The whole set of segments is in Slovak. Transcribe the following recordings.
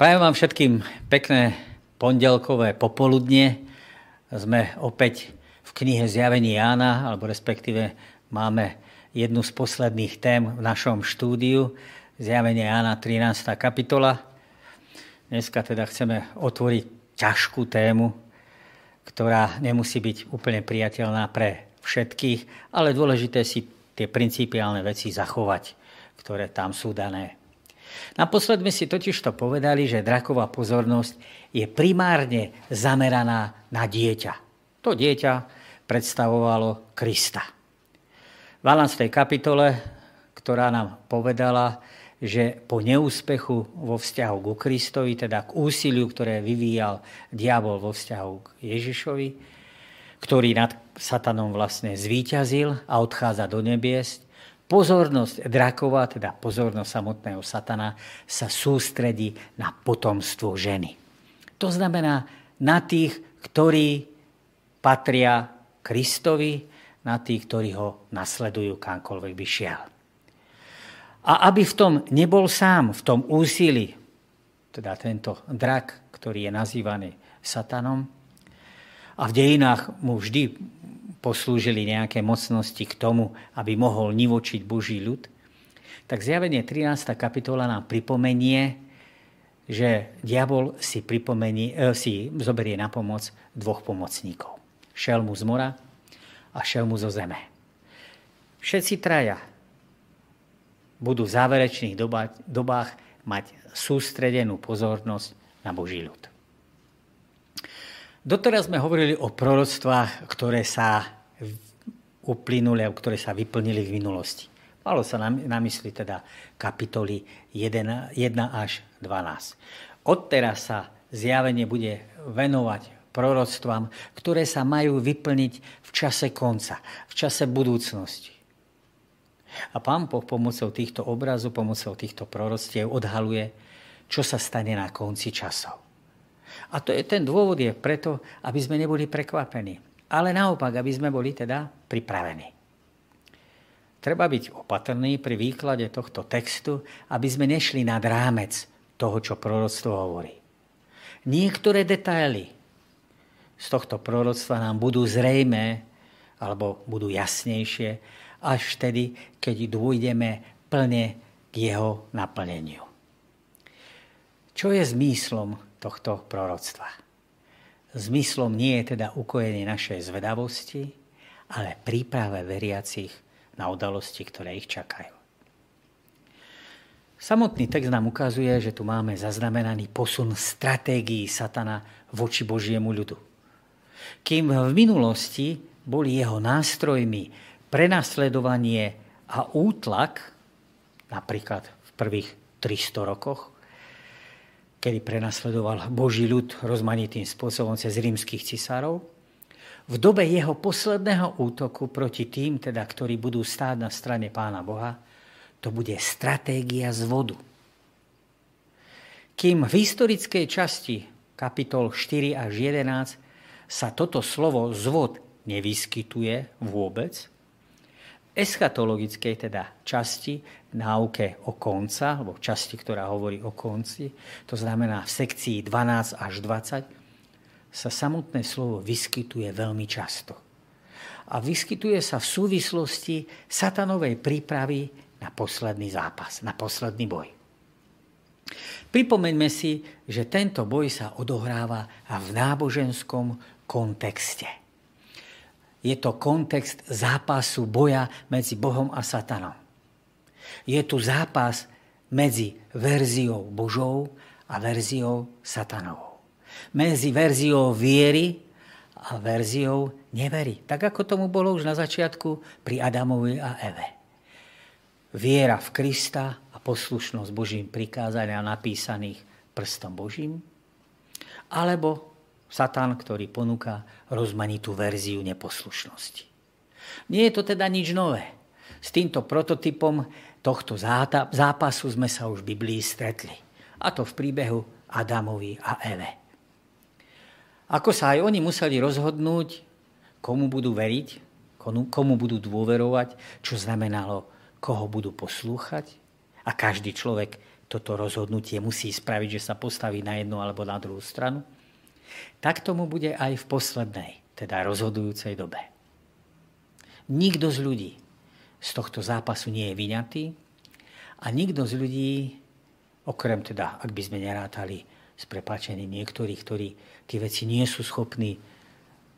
Prajem vám všetkým pekné pondelkové popoludne. Sme opäť v knihe Zjavení Jána, alebo respektíve máme jednu z posledných tém v našom štúdiu. Zjavenie Jána, 13. kapitola. Dneska teda chceme otvoriť ťažkú tému, ktorá nemusí byť úplne priateľná pre všetkých, ale dôležité si tie principiálne veci zachovať, ktoré tam sú dané. Naposled sme si totiž to povedali, že draková pozornosť je primárne zameraná na dieťa. To dieťa predstavovalo Krista. V 12. kapitole, ktorá nám povedala, že po neúspechu vo vzťahu ku Kristovi, teda k úsiliu, ktoré vyvíjal diabol vo vzťahu k Ježišovi, ktorý nad satanom vlastne zvíťazil a odchádza do nebies, pozornosť drakova, teda pozornosť samotného satana, sa sústredí na potomstvo ženy. To znamená na tých, ktorí patria Kristovi, na tých, ktorí ho nasledujú kamkoľvek by šiel. A aby v tom nebol sám, v tom úsilí, teda tento drak, ktorý je nazývaný satanom, a v dejinách mu vždy poslúžili nejaké mocnosti k tomu, aby mohol nivočiť Boží ľud, tak zjavenie 13. kapitola nám pripomenie, že diabol si, pripomenie, eh, si zoberie na pomoc dvoch pomocníkov. Šelmu z mora a šelmu zo zeme. Všetci traja budú v záverečných dobách mať sústredenú pozornosť na Boží ľud. Doteraz sme hovorili o proroctvách, ktoré sa uplynuli a ktoré sa vyplnili v minulosti. Malo sa na mysli teda kapitoly 1, 1 až 12. Odteraz sa zjavenie bude venovať proroctvám, ktoré sa majú vyplniť v čase konca, v čase budúcnosti. A pán Boh pomocou týchto obrazov, pomocou týchto proroctiev odhaluje, čo sa stane na konci časov. A to je ten dôvod je preto, aby sme neboli prekvapení. Ale naopak, aby sme boli teda pripravení. Treba byť opatrný pri výklade tohto textu, aby sme nešli nad rámec toho, čo proroctvo hovorí. Niektoré detaily z tohto proroctva nám budú zrejmé alebo budú jasnejšie až vtedy, keď dôjdeme plne k jeho naplneniu. Čo je zmyslom tohto proroctva. Zmyslom nie je teda ukojenie našej zvedavosti, ale príprave veriacich na udalosti, ktoré ich čakajú. Samotný text nám ukazuje, že tu máme zaznamenaný posun stratégii satana voči Božiemu ľudu. Kým v minulosti boli jeho nástrojmi prenasledovanie a útlak, napríklad v prvých 300 rokoch, kedy prenasledoval Boží ľud rozmanitým spôsobom cez rímskych cisárov. V dobe jeho posledného útoku proti tým, teda, ktorí budú stáť na strane Pána Boha, to bude stratégia z vodu. Kým v historickej časti kapitol 4 až 11 sa toto slovo zvod nevyskytuje vôbec, eschatologickej teda časti náuke o konca, alebo časti, ktorá hovorí o konci, to znamená v sekcii 12 až 20, sa samotné slovo vyskytuje veľmi často. A vyskytuje sa v súvislosti satanovej prípravy na posledný zápas, na posledný boj. Pripomeňme si, že tento boj sa odohráva v náboženskom kontexte. Je to kontext zápasu boja medzi Bohom a Satanom. Je tu zápas medzi verziou Božou a verziou Satanovou. Medzi verziou viery a verziou nevery. Tak ako tomu bolo už na začiatku pri Adamovi a Eve. Viera v Krista a poslušnosť Božím prikázania napísaných prstom Božím, alebo Satan, ktorý ponúka rozmanitú verziu neposlušnosti. Nie je to teda nič nové. S týmto prototypom tohto zápasu sme sa už v Biblii stretli. A to v príbehu Adamovi a Eve. Ako sa aj oni museli rozhodnúť, komu budú veriť, komu budú dôverovať, čo znamenalo, koho budú poslúchať. A každý človek toto rozhodnutie musí spraviť, že sa postaví na jednu alebo na druhú stranu, tak tomu bude aj v poslednej, teda rozhodujúcej dobe. Nikto z ľudí z tohto zápasu nie je vyňatý a nikto z ľudí, okrem teda, ak by sme nerátali s prepáčením niektorých, ktorí tie veci nie sú schopní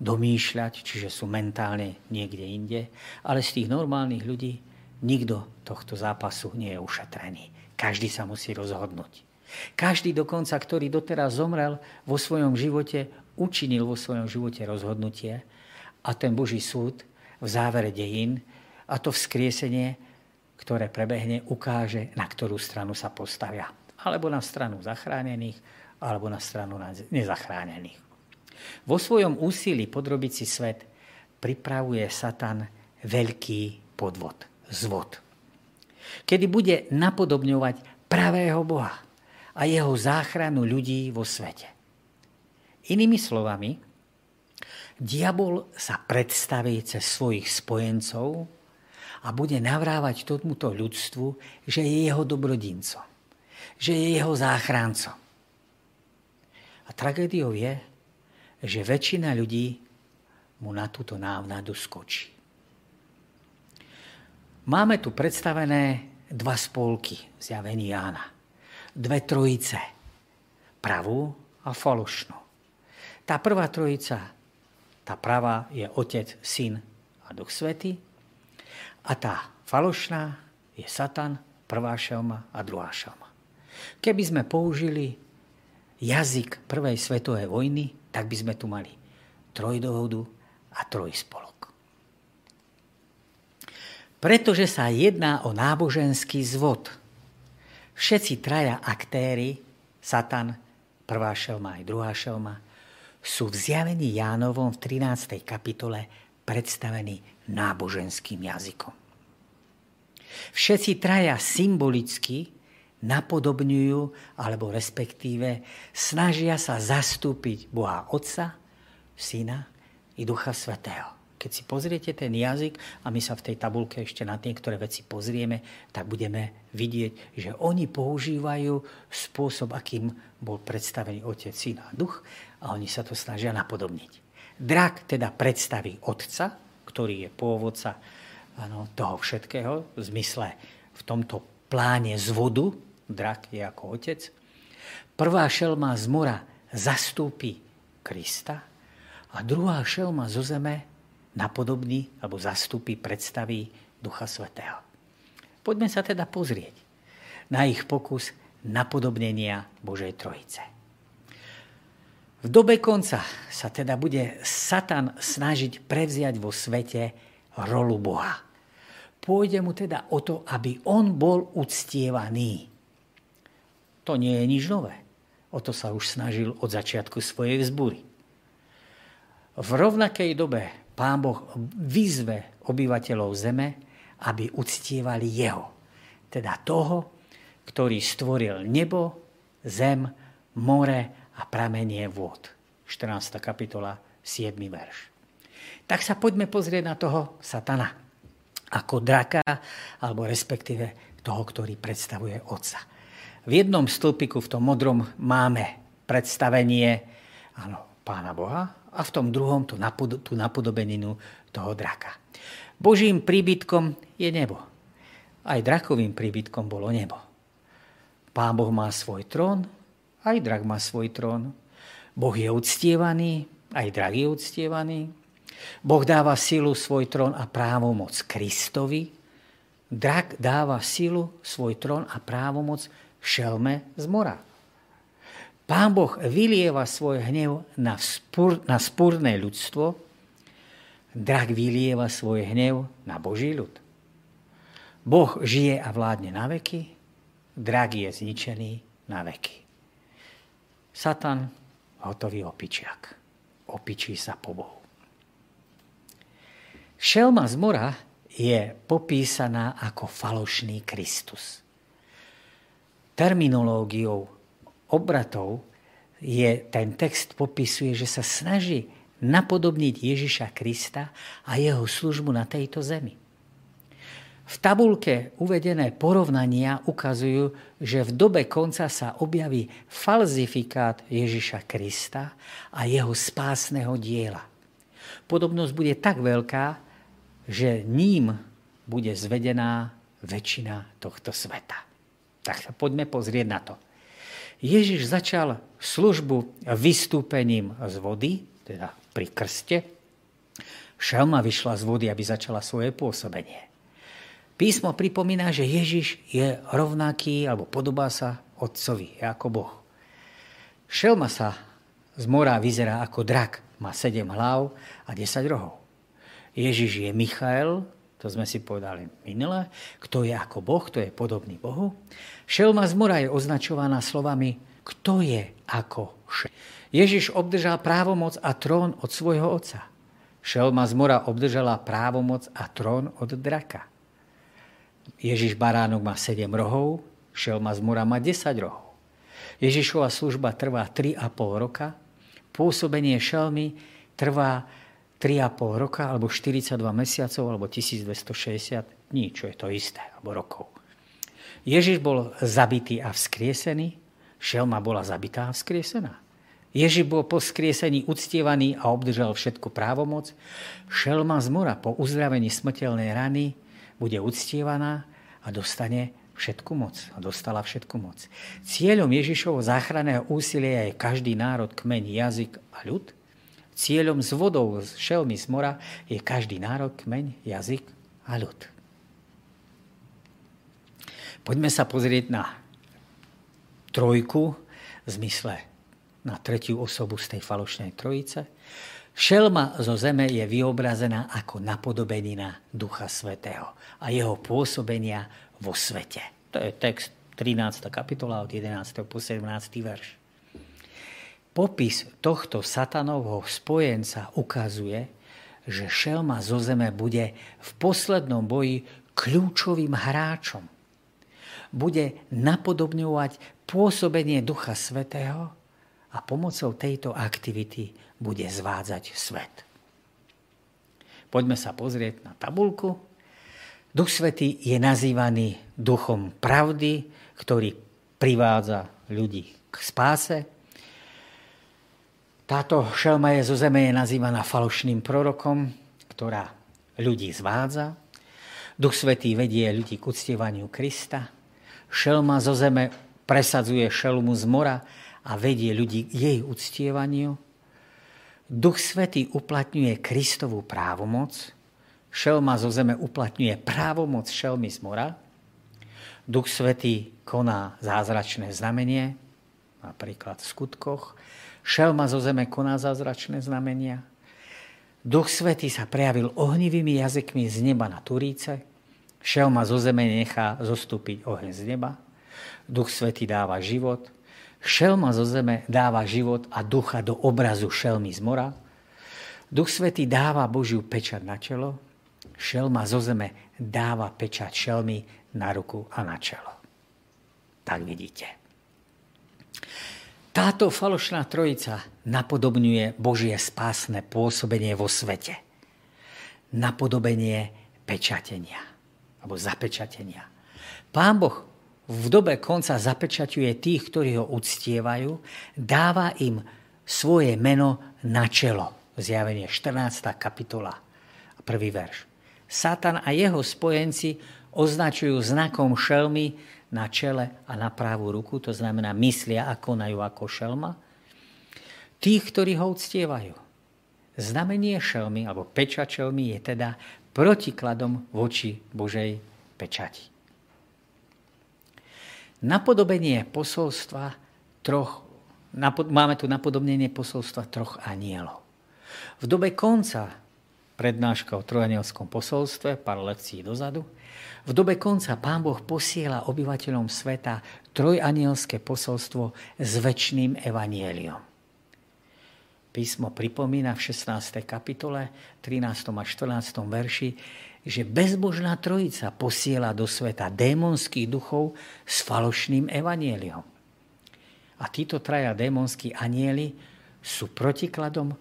domýšľať, čiže sú mentálne niekde inde, ale z tých normálnych ľudí nikto tohto zápasu nie je ušetrený. Každý sa musí rozhodnúť. Každý dokonca, ktorý doteraz zomrel vo svojom živote, učinil vo svojom živote rozhodnutie a ten Boží súd v závere dejín a to vzkriesenie, ktoré prebehne, ukáže, na ktorú stranu sa postavia. Alebo na stranu zachránených, alebo na stranu nezachránených. Vo svojom úsilí podrobiť si svet pripravuje Satan veľký podvod, zvod. Kedy bude napodobňovať pravého Boha a jeho záchranu ľudí vo svete. Inými slovami, diabol sa predstaví cez svojich spojencov a bude navrávať tomuto ľudstvu, že je jeho dobrodincom, že je jeho záchráncom. A tragédiou je, že väčšina ľudí mu na túto návnadu skočí. Máme tu predstavené dva spolky zjavení Jána. Dve trojice. Pravú a falošnú. Tá prvá trojica, tá pravá je Otec, Syn a Duch Svety. A tá falošná je Satan, prvá šelma a druhá šelma. Keby sme použili jazyk prvej svetovej vojny, tak by sme tu mali trojdohodu a trojspolok. Pretože sa jedná o náboženský zvod. Všetci traja aktéry, Satan, prvá šelma aj druhá šelma, sú v zjavení Jánovom v 13. kapitole predstavení náboženským jazykom. Všetci traja symbolicky napodobňujú, alebo respektíve snažia sa zastúpiť Boha Otca, Syna i Ducha Svetého. Keď si pozriete ten jazyk a my sa v tej tabulke ešte na niektoré veci pozrieme, tak budeme vidieť, že oni používajú spôsob, akým bol predstavený Otec, Syn a Duch a oni sa to snažia napodobniť. Drak teda predstaví Otca, ktorý je pôvodca ano, toho všetkého, v zmysle v tomto pláne zvodu, drak je ako otec. Prvá šelma z mora zastúpi Krista a druhá šelma zo zeme napodobní alebo zastúpi, predstaví Ducha Svetého. Poďme sa teda pozrieť na ich pokus napodobnenia Božej Trojice. V dobe konca sa teda bude Satan snažiť prevziať vo svete rolu Boha. Pôjde mu teda o to, aby on bol uctievaný. To nie je nič nové. O to sa už snažil od začiatku svojej vzbury. V rovnakej dobe Pán Boh vyzve obyvateľov zeme, aby uctievali Jeho. Teda toho, ktorý stvoril nebo, zem, more a pramenie vôd. 14. kapitola, 7. verš. Tak sa poďme pozrieť na toho satana ako draka, alebo respektíve toho, ktorý predstavuje otca. V jednom stĺpiku, v tom modrom, máme predstavenie áno, pána Boha a v tom druhom tú, napod- tú napodobeninu toho draka. Božím príbytkom je nebo. Aj drakovým príbytkom bolo nebo. Pán Boh má svoj trón, aj drak má svoj trón. Boh je uctievaný, aj drak je uctievaný. Boh dáva silu svoj trón a právomoc Kristovi. Drak dáva silu svoj trón a právomoc šelme z mora. Pán Boh vylieva svoj hnev na, spur, na spúrne ľudstvo, drak vylieva svoj hnev na Boží ľud. Boh žije a vládne na veky, drak je zničený na veky. Satan, hotový opičiak, opičí sa po Bohu. Šelma z mora je popísaná ako falošný Kristus terminológiou obratov je, ten text popisuje, že sa snaží napodobniť Ježiša Krista a jeho službu na tejto zemi. V tabulke uvedené porovnania ukazujú, že v dobe konca sa objaví falzifikát Ježiša Krista a jeho spásneho diela. Podobnosť bude tak veľká, že ním bude zvedená väčšina tohto sveta. Tak sa poďme pozrieť na to. Ježiš začal službu vystúpením z vody, teda pri krste. Šelma vyšla z vody, aby začala svoje pôsobenie. Písmo pripomína, že Ježiš je rovnaký alebo podobá sa Otcovi, ako Boh. Šelma sa z mora vyzerá ako drak, má sedem hlav a 10 rohov. Ježiš je Michael, to sme si povedali minule, kto je ako Boh, kto je podobný Bohu. Šelma z mora je označovaná slovami kto je ako šelma. Ježiš obdržal právomoc a trón od svojho otca. Šelma z mora obdržala právomoc a trón od draka. Ježiš baránok má 7 rohov, šelma z mora má 10 rohov. Ježišova služba trvá 3,5 roka, pôsobenie šelmy trvá 3,5 roka, alebo 42 mesiacov, alebo 1260 dní, čo je to isté, alebo rokov. Ježiš bol zabitý a vzkriesený, šelma bola zabitá a vzkriesená. Ježiš bol po skriesení uctievaný a obdržal všetku právomoc. Šelma z mora po uzdravení smrteľnej rany bude uctievaná a dostane všetku moc. A dostala všetku moc. Cieľom Ježišovho záchranného úsilia je každý národ, kmeň, jazyk a ľud. Cieľom z vodou z šelmy z mora je každý národ, kmeň, jazyk a ľud. Poďme sa pozrieť na trojku v zmysle na tretiu osobu z tej falošnej trojice. Šelma zo zeme je vyobrazená ako napodobenina Ducha Svetého a jeho pôsobenia vo svete. To je text 13. kapitola od 11. po 17. verš. Popis tohto satanovho spojenca ukazuje, že šelma zo zeme bude v poslednom boji kľúčovým hráčom. Bude napodobňovať pôsobenie Ducha Svetého a pomocou tejto aktivity bude zvádzať svet. Poďme sa pozrieť na tabulku. Duch Svetý je nazývaný duchom pravdy, ktorý privádza ľudí k spáse. Táto šelma je zo zeme je nazývaná falošným prorokom, ktorá ľudí zvádza. Duch Svetý vedie ľudí k uctievaniu Krista. Šelma zo zeme presadzuje šelmu z mora, a vedie ľudí k jej uctievaniu. Duch Svetý uplatňuje Kristovú právomoc, šelma zo zeme uplatňuje právomoc šelmy z mora, Duch Svetý koná zázračné znamenie, napríklad v skutkoch, šelma zo zeme koná zázračné znamenia, Duch Svetý sa prejavil ohnivými jazykmi z neba na Turíce, šelma zo zeme nechá zostúpiť oheň z neba, Duch Svetý dáva život, Šelma zo zeme dáva život a ducha do obrazu šelmy z mora. Duch Svetý dáva Božiu pečať na čelo. Šelma zo zeme dáva pečať šelmy na ruku a na čelo. Tak vidíte. Táto falošná trojica napodobňuje Božie spásne pôsobenie vo svete. Napodobenie pečatenia alebo zapečatenia. Pán Boh v dobe konca zapečaťuje tých, ktorí ho uctievajú, dáva im svoje meno na čelo. Zjavenie 14. kapitola, prvý verš. Satan a jeho spojenci označujú znakom šelmy na čele a na pravú ruku, to znamená myslia a konajú ako šelma, tých, ktorí ho uctievajú. Znamenie šelmy, alebo pečať šelmy je teda protikladom voči Božej pečati napodobenie posolstva troch, máme tu napodobnenie posolstva troch anielov. V dobe konca prednáška o trojanielskom posolstve, pár lekcií dozadu, v dobe konca Pán Boh posiela obyvateľom sveta trojanielské posolstvo s väčšným evanieliom. Písmo pripomína v 16. kapitole, 13. a 14. verši, že bezbožná trojica posiela do sveta démonských duchov s falošným evanieliom. A títo traja démonskí anieli sú protikladom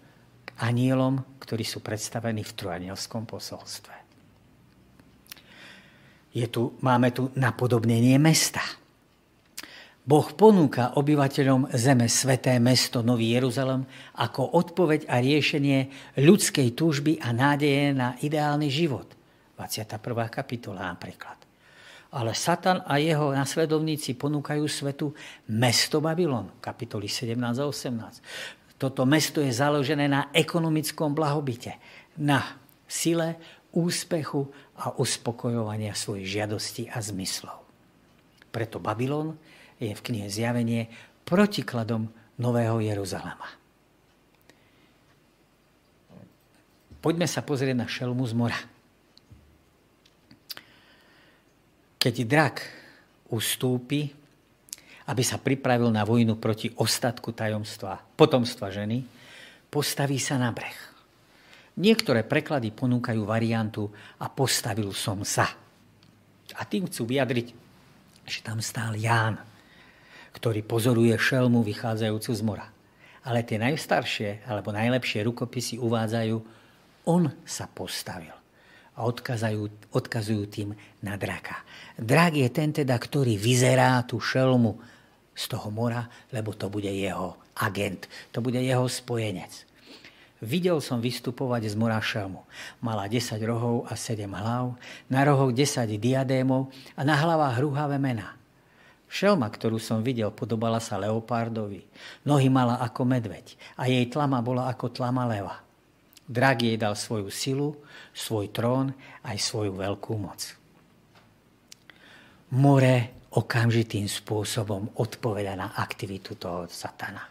k anielom, ktorí sú predstavení v trojanielskom posolstve. je tu, máme tu napodobnenie mesta. Boh ponúka obyvateľom zeme sveté mesto Nový Jeruzalem ako odpoveď a riešenie ľudskej túžby a nádeje na ideálny život. 21. kapitola napríklad. Ale Satan a jeho nasledovníci ponúkajú svetu mesto Babylon, kapitoly 17 a 18. Toto mesto je založené na ekonomickom blahobite, na sile, úspechu a uspokojovania svojich žiadostí a zmyslov. Preto Babylon je v knihe Zjavenie protikladom Nového Jeruzalema. Poďme sa pozrieť na šelmu z mora. Keď drak ustúpi, aby sa pripravil na vojnu proti ostatku tajomstva, potomstva ženy, postaví sa na breh. Niektoré preklady ponúkajú variantu a postavil som sa. A tým chcú vyjadriť, že tam stál Ján ktorý pozoruje šelmu vychádzajúcu z mora. Ale tie najstaršie alebo najlepšie rukopisy uvádzajú, on sa postavil a odkazujú, odkazujú tým na draka. Drak je ten teda, ktorý vyzerá tú šelmu z toho mora, lebo to bude jeho agent, to bude jeho spojenec. Videl som vystupovať z mora šelmu. Mala 10 rohov a 7 hlav, na rohoch 10 diadémov a na hlavách rúhavé mená. Šelma, ktorú som videl, podobala sa leopardovi. Nohy mala ako medveď a jej tlama bola ako tlama leva. Drak jej dal svoju silu, svoj trón aj svoju veľkú moc. More okamžitým spôsobom odpoveda na aktivitu toho satana.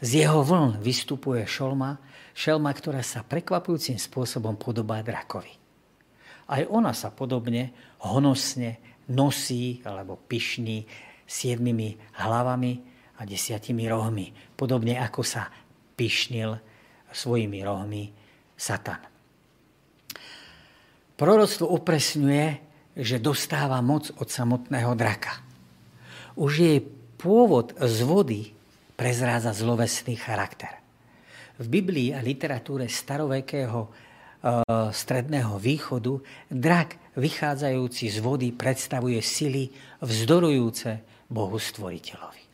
Z jeho vln vystupuje šelma, šelma, ktorá sa prekvapujúcim spôsobom podobá drakovi. Aj ona sa podobne, honosne nosí alebo pyšný siedmimi hlavami a desiatimi rohmi. Podobne ako sa pyšnil svojimi rohmi Satan. Proroctvo upresňuje, že dostáva moc od samotného draka. Už jej pôvod z vody prezrádza zlovesný charakter. V Biblii a literatúre starovekého Eh, stredného východu, drak vychádzajúci z vody predstavuje sily vzdorujúce Bohu stvoriteľovi.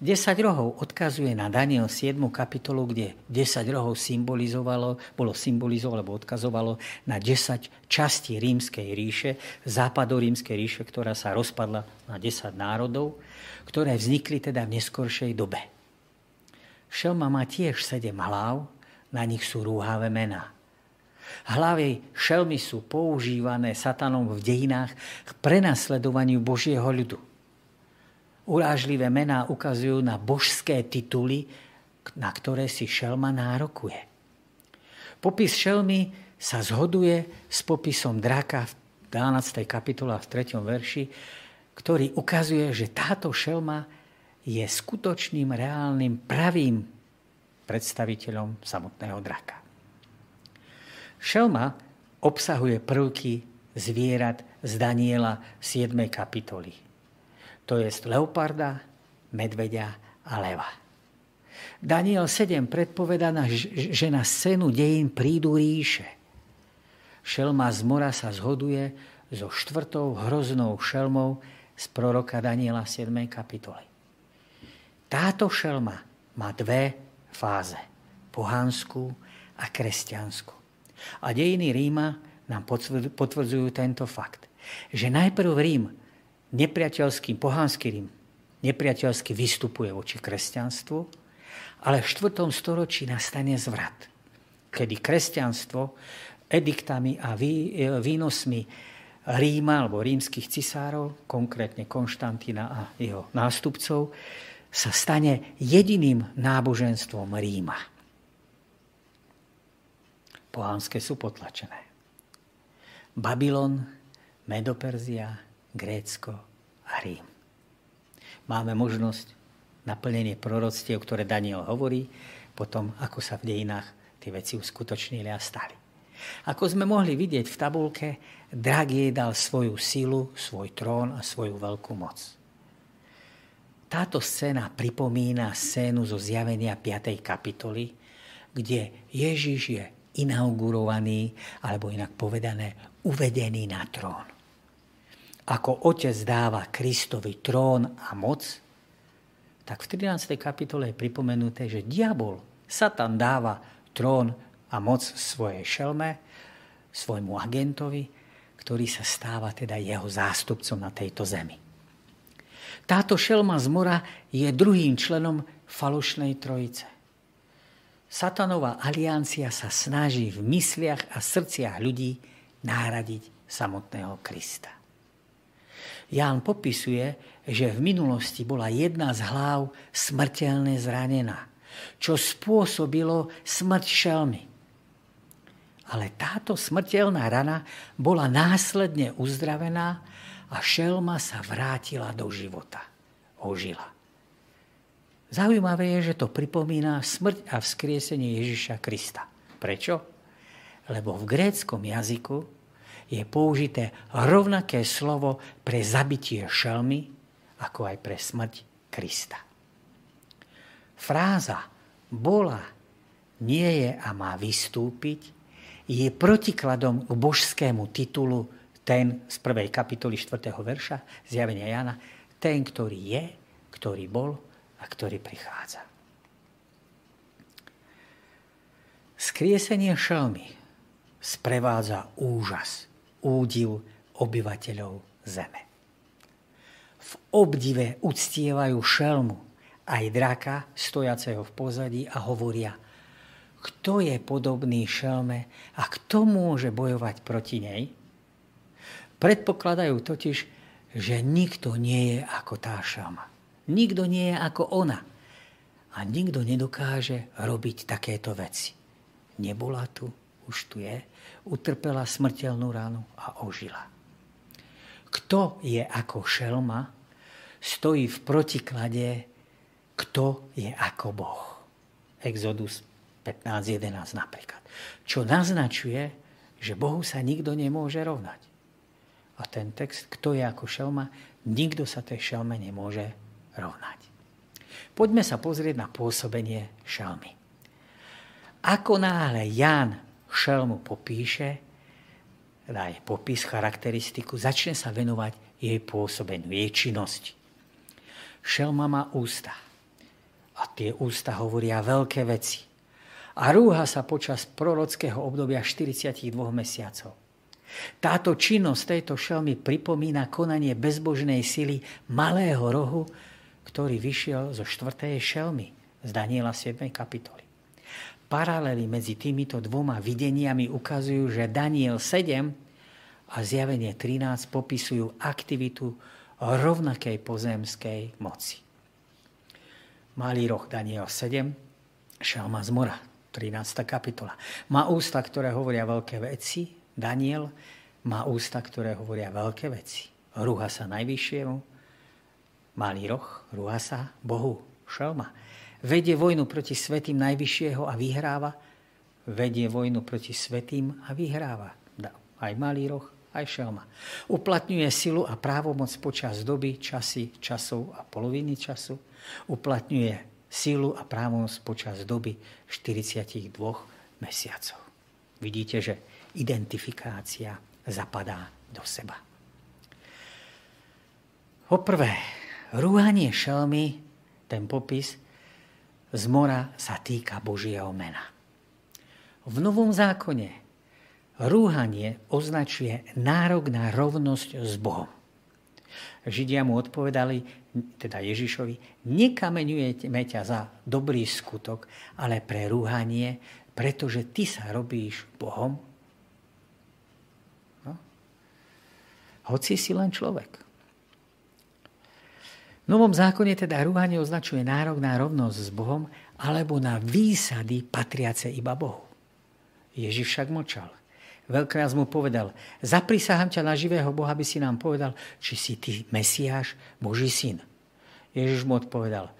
10 rohov odkazuje na Daniel 7. kapitolu, kde 10 rohov symbolizovalo, bolo symbolizovalo, alebo odkazovalo na 10 častí rímskej ríše, západorímskej ríše, ktorá sa rozpadla na 10 národov, ktoré vznikli teda v neskoršej dobe. Šelma má tiež 7 hlav, na nich sú rúhavé mená. Hlavy šelmy sú používané satanom v dejinách k prenasledovaniu Božieho ľudu. Urážlivé mená ukazujú na božské tituly, na ktoré si šelma nárokuje. Popis šelmy sa zhoduje s popisom draka v 12. kapitole v 3. verši, ktorý ukazuje, že táto šelma je skutočným, reálnym, pravým predstaviteľom samotného draka. Šelma obsahuje prvky zvierat z Daniela 7. kapitoly. To je leoparda, medveďa a leva. Daniel 7 predpoveda, že na scénu dejín prídu ríše. Šelma z mora sa zhoduje so štvrtou hroznou šelmou z proroka Daniela 7. kapitoly. Táto šelma má dve fáze. Pohanskú a kresťanskú. A dejiny Ríma nám potvrdzujú tento fakt. Že najprv Rím, nepriateľský, pohánsky Rím, nepriateľsky vystupuje voči kresťanstvu, ale v 4. storočí nastane zvrat, kedy kresťanstvo ediktami a výnosmi Ríma alebo rímskych cisárov, konkrétne Konštantína a jeho nástupcov, sa stane jediným náboženstvom Ríma pohánske sú potlačené. Babylon, Medoperzia, Grécko a Rím. Máme možnosť naplnenie proroctiev, ktoré Daniel hovorí, potom ako sa v dejinách tie veci uskutočnili a stali. Ako sme mohli vidieť v tabulke, drak jej dal svoju silu, svoj trón a svoju veľkú moc. Táto scéna pripomína scénu zo zjavenia 5. kapitoly, kde Ježiš je inaugurovaný, alebo inak povedané, uvedený na trón. Ako otec dáva Kristovi trón a moc, tak v 13. kapitole je pripomenuté, že diabol, Satan dáva trón a moc svojej šelme, svojmu agentovi, ktorý sa stáva teda jeho zástupcom na tejto zemi. Táto šelma z mora je druhým členom falošnej trojice. Satanová aliancia sa snaží v mysliach a srdciach ľudí nahradiť samotného Krista. Ján popisuje, že v minulosti bola jedna z hlav smrteľne zranená, čo spôsobilo smrť šelmy. Ale táto smrteľná rana bola následne uzdravená a šelma sa vrátila do života. Ožila. Zaujímavé je, že to pripomína smrť a vzkriesenie Ježiša Krista. Prečo? Lebo v gréckom jazyku je použité rovnaké slovo pre zabitie šelmy, ako aj pre smrť Krista. Fráza bola, nie je a má vystúpiť je protikladom k božskému titulu ten z prvej kapitoly 4. verša zjavenia Jana, ten, ktorý je, ktorý bol a ktorý prichádza. Skriesenie šelmy sprevádza úžas, údiv obyvateľov zeme. V obdive uctievajú šelmu aj draka stojaceho v pozadí a hovoria, kto je podobný šelme a kto môže bojovať proti nej? Predpokladajú totiž, že nikto nie je ako tá šama. Nikto nie je ako ona. A nikto nedokáže robiť takéto veci. Nebola tu, už tu je, utrpela smrteľnú ránu a ožila. Kto je ako šelma, stojí v protiklade, kto je ako Boh. Exodus 15.11 napríklad. Čo naznačuje, že Bohu sa nikto nemôže rovnať. A ten text, kto je ako šelma, nikto sa tej šelme nemôže rovnať. Poďme sa pozrieť na pôsobenie šelmy. Ako náhle Ján šelmu popíše, dá jej popis, charakteristiku, začne sa venovať jej pôsobeniu, jej činnosti. Šelma má ústa. A tie ústa hovoria veľké veci. A rúha sa počas prorockého obdobia 42 mesiacov. Táto činnosť tejto šelmy pripomína konanie bezbožnej sily malého rohu, ktorý vyšiel zo štvrtej šelmy z Daniela 7. kapitoly. Paralely medzi týmito dvoma videniami ukazujú, že Daniel 7 a zjavenie 13 popisujú aktivitu rovnakej pozemskej moci. Malý roh Daniel 7, šelma z mora, 13. kapitola. Má ústa, ktoré hovoria veľké veci, Daniel má ústa, ktoré hovoria veľké veci. Rúha sa najvyššiemu, malý roh, rúha sa Bohu, šelma. Vedie vojnu proti svetým najvyššieho a vyhráva. Vedie vojnu proti svetým a vyhráva. Aj malý roh, aj šelma. Uplatňuje silu a právomoc počas doby, časy, časov a poloviny času. Uplatňuje silu a právomoc počas doby 42 mesiacov. Vidíte, že identifikácia zapadá do seba. Poprvé, rúhanie šelmy, ten popis z mora sa týka Božieho mena. V Novom zákone rúhanie označuje nárok na rovnosť s Bohom. Židia mu odpovedali, teda Ježišovi, nekameňujeme ťa za dobrý skutok, ale pre rúhanie, pretože ty sa robíš Bohom hoci si len človek. Novom zákone teda rúhanie označuje nárok na rovnosť s Bohom alebo na výsady patriace iba Bohu. Ježiš však močal. Veľkrát mu povedal, zaprisahám ťa na živého Boha, aby si nám povedal, či si ty Mesiáš, Boží syn. Ježiš mu odpovedal,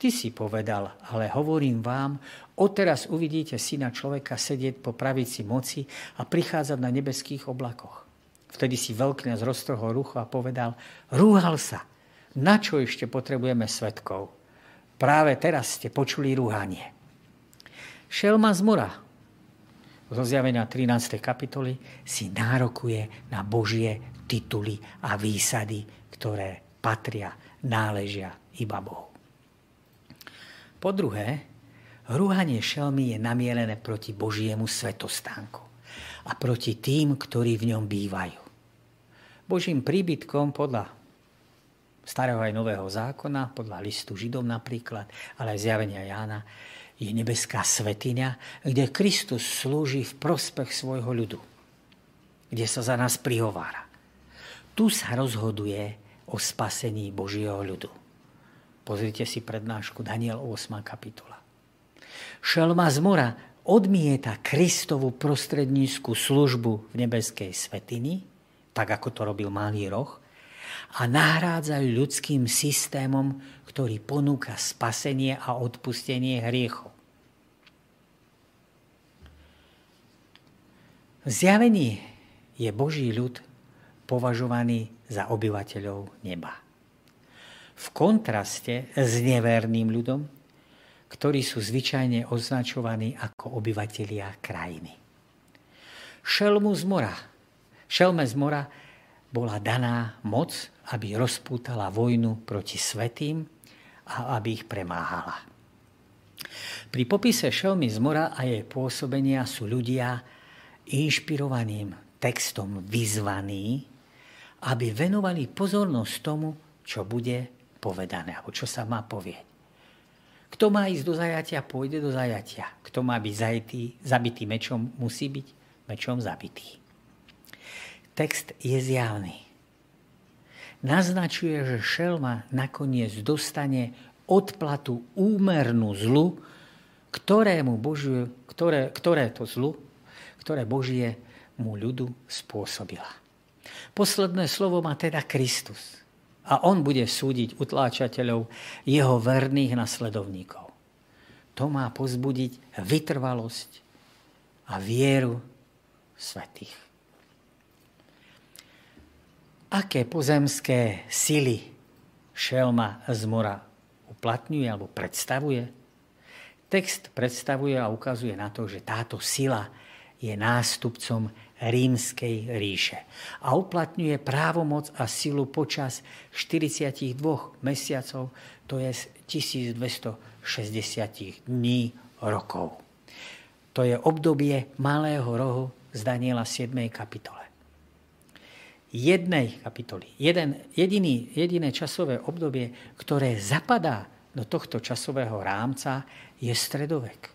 ty si povedal, ale hovorím vám, odteraz uvidíte syna človeka sedieť po pravici moci a prichádzať na nebeských oblakoch. Vtedy si veľkňaz roztrhol rucho a povedal, rúhal sa. Na čo ešte potrebujeme svetkov? Práve teraz ste počuli rúhanie. Šelma z mora zo zjavenia 13. kapitoly si nárokuje na Božie tituly a výsady, ktoré patria, náležia iba Bohu. Po druhé, rúhanie šelmy je namierené proti Božiemu svetostánku a proti tým, ktorí v ňom bývajú. Božím príbytkom podľa starého aj nového zákona, podľa listu Židom napríklad, ale aj zjavenia Jána, je nebeská svetiňa, kde Kristus slúži v prospech svojho ľudu, kde sa za nás prihovára. Tu sa rozhoduje o spasení Božieho ľudu. Pozrite si prednášku Daniel 8. kapitola. Šelma z mora odmieta Kristovu prostredníckú službu v nebeskej svetini, tak ako to robil Malý roh, a nahrádzajú ľudským systémom, ktorý ponúka spasenie a odpustenie hriechov. V zjavení je Boží ľud považovaný za obyvateľov neba. V kontraste s neverným ľudom, ktorí sú zvyčajne označovaní ako obyvatelia krajiny. Šelmu z mora. Šelme z mora bola daná moc, aby rozpútala vojnu proti svetým a aby ich premáhala. Pri popise šelmy z mora a jej pôsobenia sú ľudia inšpirovaným textom vyzvaní, aby venovali pozornosť tomu, čo bude povedané, alebo čo sa má povieť. Kto má ísť do zajatia, pôjde do zajatia. Kto má byť zajitý, zabitý mečom, musí byť mečom zabitý. Text je zjavný. Naznačuje, že šelma nakoniec dostane odplatu úmernú zlu, ktorému Božiu, ktoré, ktoré to zlu, ktoré Božie mu ľudu spôsobila. Posledné slovo má teda Kristus. A on bude súdiť utláčateľov jeho verných nasledovníkov. To má pozbudiť vytrvalosť a vieru svetých aké pozemské sily šelma z mora uplatňuje alebo predstavuje? Text predstavuje a ukazuje na to, že táto sila je nástupcom rímskej ríše a uplatňuje právomoc a silu počas 42 mesiacov, to je 1260 dní rokov. To je obdobie malého rohu z Daniela 7. kapitole jednej kapitoly. Jeden, jediný, jediné časové obdobie, ktoré zapadá do tohto časového rámca, je stredovek,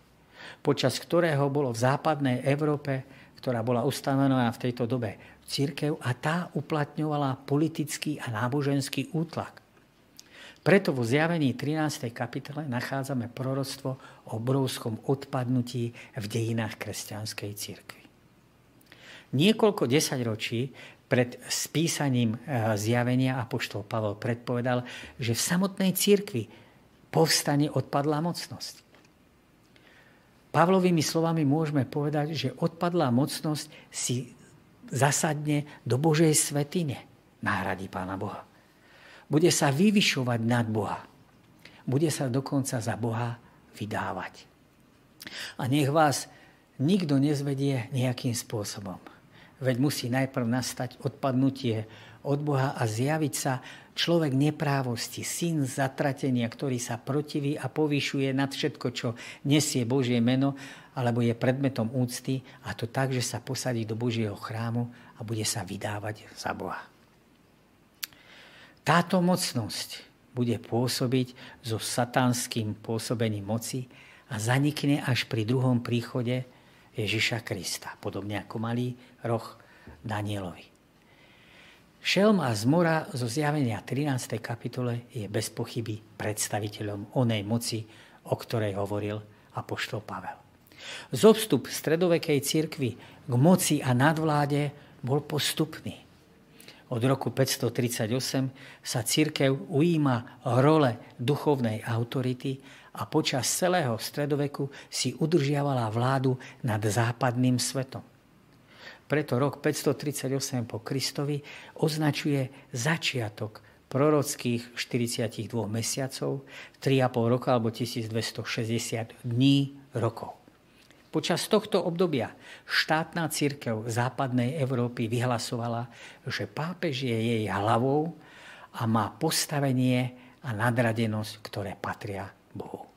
počas ktorého bolo v západnej Európe, ktorá bola ustanovená v tejto dobe církev a tá uplatňovala politický a náboženský útlak. Preto vo zjavení 13. kapitole nachádzame proroctvo o obrovskom odpadnutí v dejinách kresťanskej církvy. Niekoľko desaťročí pred spísaním eh, zjavenia apoštol Pavel predpovedal, že v samotnej cirkvi povstane odpadlá mocnosť. Pavlovými slovami môžeme povedať, že odpadlá mocnosť si zasadne do Božej svetine náhrady Pána Boha. Bude sa vyvyšovať nad Boha. Bude sa dokonca za Boha vydávať. A nech vás nikto nezvedie nejakým spôsobom. Veď musí najprv nastať odpadnutie od Boha a zjaviť sa človek neprávosti, syn zatratenia, ktorý sa protiví a povyšuje nad všetko, čo nesie Božie meno, alebo je predmetom úcty, a to tak, že sa posadí do Božieho chrámu a bude sa vydávať za Boha. Táto mocnosť bude pôsobiť so satanským pôsobením moci a zanikne až pri druhom príchode Ježiša Krista, podobne ako malý roh Danielovi. Šelm a zmora zo zjavenia 13. kapitole je bez pochyby predstaviteľom onej moci, o ktorej hovoril apoštol Pavel. Zobstup stredovekej cirkvi k moci a nadvláde bol postupný. Od roku 538 sa církev ujíma role duchovnej autority a počas celého stredoveku si udržiavala vládu nad západným svetom. Preto rok 538 po Kristovi označuje začiatok prorockých 42 mesiacov, 3,5 roka alebo 1260 dní rokov. Počas tohto obdobia štátna církev západnej Európy vyhlasovala, že pápež je jej hlavou a má postavenie a nadradenosť, ktoré patria Bohu.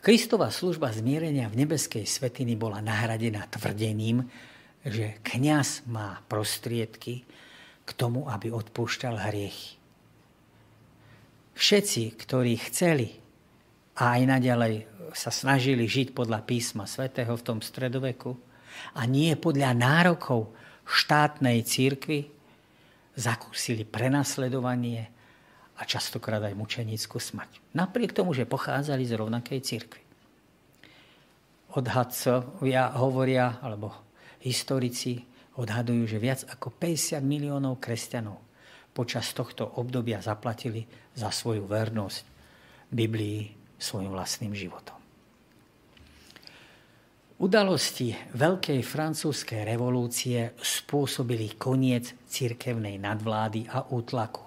Kristová služba zmierenia v nebeskej svetiny bola nahradená tvrdením, že kňaz má prostriedky k tomu, aby odpúšťal hriechy. Všetci, ktorí chceli a aj naďalej sa snažili žiť podľa písma svätého v tom stredoveku a nie podľa nárokov štátnej církvy, zakúsili prenasledovanie a častokrát aj mučenickú smrť. Napriek tomu, že pochádzali z rovnakej církvy. Odhadcovia hovoria, alebo historici odhadujú, že viac ako 50 miliónov kresťanov počas tohto obdobia zaplatili za svoju vernosť Biblii svojim vlastným životom. Udalosti Veľkej francúzskej revolúcie spôsobili koniec cirkevnej nadvlády a útlaku.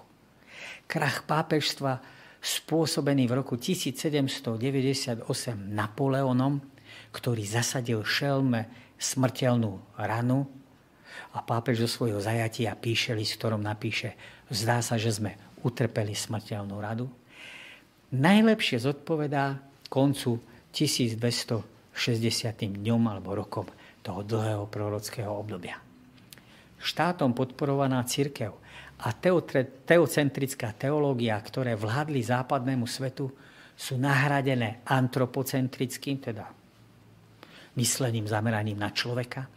Krach pápežstva spôsobený v roku 1798 Napoleonom, ktorý zasadil šelme smrteľnú ranu a pápež zo svojho zajatia píše list, ktorom napíše zdá sa, že sme utrpeli smrteľnú radu, najlepšie zodpovedá koncu 1260. dňom alebo rokom toho dlhého prorockého obdobia. Štátom podporovaná církev a teocentrická teológia, ktoré vládli západnému svetu, sú nahradené antropocentrickým, teda myslením zameraním na človeka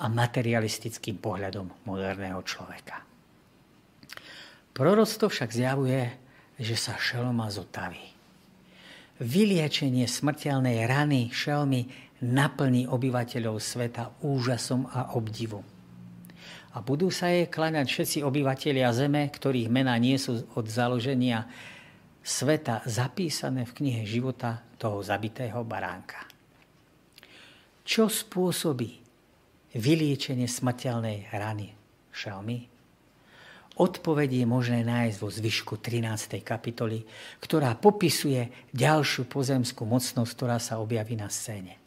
a materialistickým pohľadom moderného človeka. Proroctvo však zjavuje že sa šelma zotaví. Vyliečenie smrteľnej rany šelmy naplní obyvateľov sveta úžasom a obdivom. A budú sa jej klaňať všetci obyvateľia zeme, ktorých mená nie sú od založenia sveta zapísané v knihe života toho zabitého baránka. Čo spôsobí vyliečenie smrteľnej rany šelmy? Odpoveď je možné nájsť vo zvyšku 13. kapitoly, ktorá popisuje ďalšiu pozemskú mocnosť, ktorá sa objaví na scéne.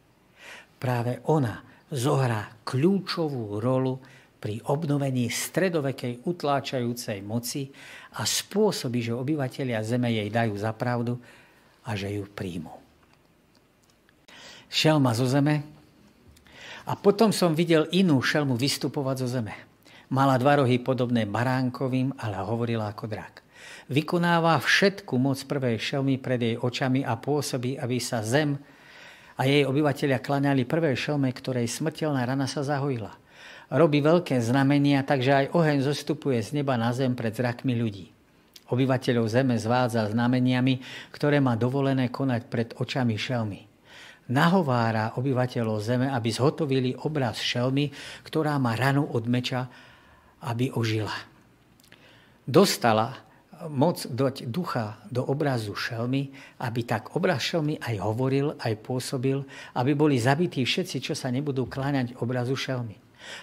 Práve ona zohrá kľúčovú rolu pri obnovení stredovekej utláčajúcej moci a spôsobí, že obyvateľia Zeme jej dajú za pravdu a že ju príjmu. Šelma zo Zeme a potom som videl inú šelmu vystupovať zo Zeme Mala dva rohy podobné baránkovým, ale hovorila ako drak. Vykonáva všetku moc prvej šelmy pred jej očami a pôsobí, aby sa zem a jej obyvateľia klaňali prvej šelme, ktorej smrteľná rana sa zahojila. Robí veľké znamenia, takže aj oheň zostupuje z neba na zem pred zrakmi ľudí. Obyvateľov zeme zvádza znameniami, ktoré má dovolené konať pred očami šelmy. Nahovára obyvateľov zeme, aby zhotovili obraz šelmy, ktorá má ranu od meča aby ožila. Dostala moc dať ducha do obrazu šelmy, aby tak obraz šelmy aj hovoril, aj pôsobil, aby boli zabití všetci, čo sa nebudú kláňať obrazu šelmy.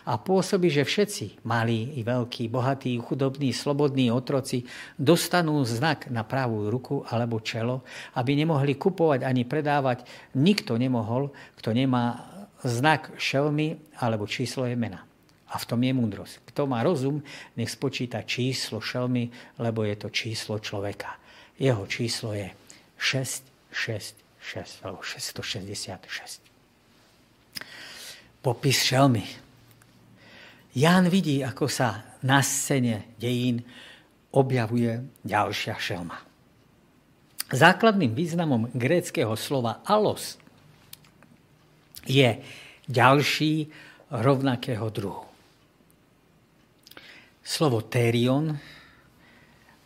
A pôsobí, že všetci, malí i veľkí, bohatí, chudobní, slobodní otroci, dostanú znak na pravú ruku alebo čelo, aby nemohli kupovať ani predávať. Nikto nemohol, kto nemá znak šelmy alebo číslo je mena. A v tom je múdrosť. Kto má rozum, nech spočíta číslo šelmy, lebo je to číslo človeka. Jeho číslo je 666 alebo 666. Popis šelmy. Ján vidí, ako sa na scéne dejín objavuje ďalšia šelma. Základným významom gréckého slova alos je ďalší rovnakého druhu. Slovo terion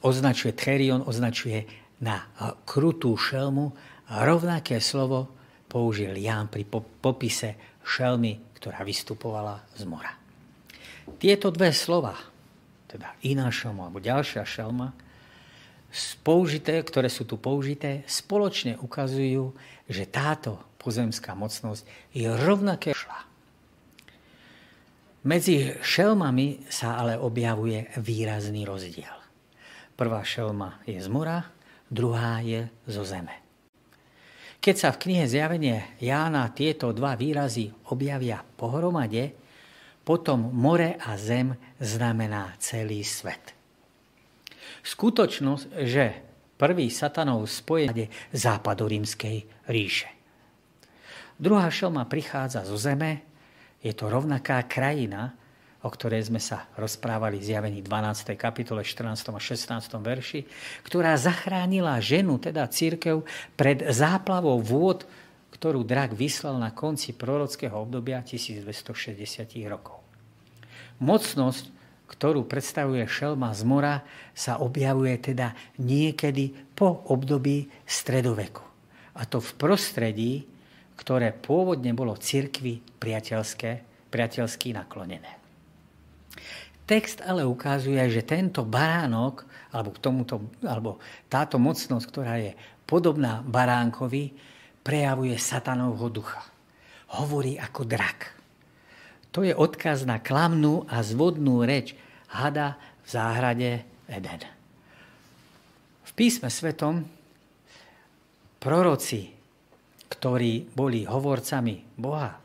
označuje, terion označuje na krutú šelmu rovnaké slovo použil Ján pri popise šelmy, ktorá vystupovala z mora. Tieto dve slova, teda iná šelma alebo ďalšia šelma, použité, ktoré sú tu použité, spoločne ukazujú, že táto pozemská mocnosť je rovnaké šla medzi šelmami sa ale objavuje výrazný rozdiel. Prvá šelma je z mora, druhá je zo zeme. Keď sa v knihe Zjavenie Jána tieto dva výrazy objavia pohromade, potom more a zem znamená celý svet. Skutočnosť, že prvý satanov spojenie západorímskej ríše. Druhá šelma prichádza zo zeme, je to rovnaká krajina, o ktorej sme sa rozprávali v zjavení 12. kapitole 14. a 16. verši, ktorá zachránila ženu, teda církev, pred záplavou vôd, ktorú drak vyslal na konci prorockého obdobia 1260 rokov. Mocnosť, ktorú predstavuje šelma z mora, sa objavuje teda niekedy po období stredoveku. A to v prostredí, ktoré pôvodne bolo cirkvi priateľské, priateľsky naklonené. Text ale ukazuje, že tento baránok, alebo, k tomuto, alebo táto mocnosť, ktorá je podobná baránkovi, prejavuje satanovho ducha. Hovorí ako drak. To je odkaz na klamnú a zvodnú reč hada v záhrade Eden. V písme svetom proroci, ktorí boli hovorcami Boha,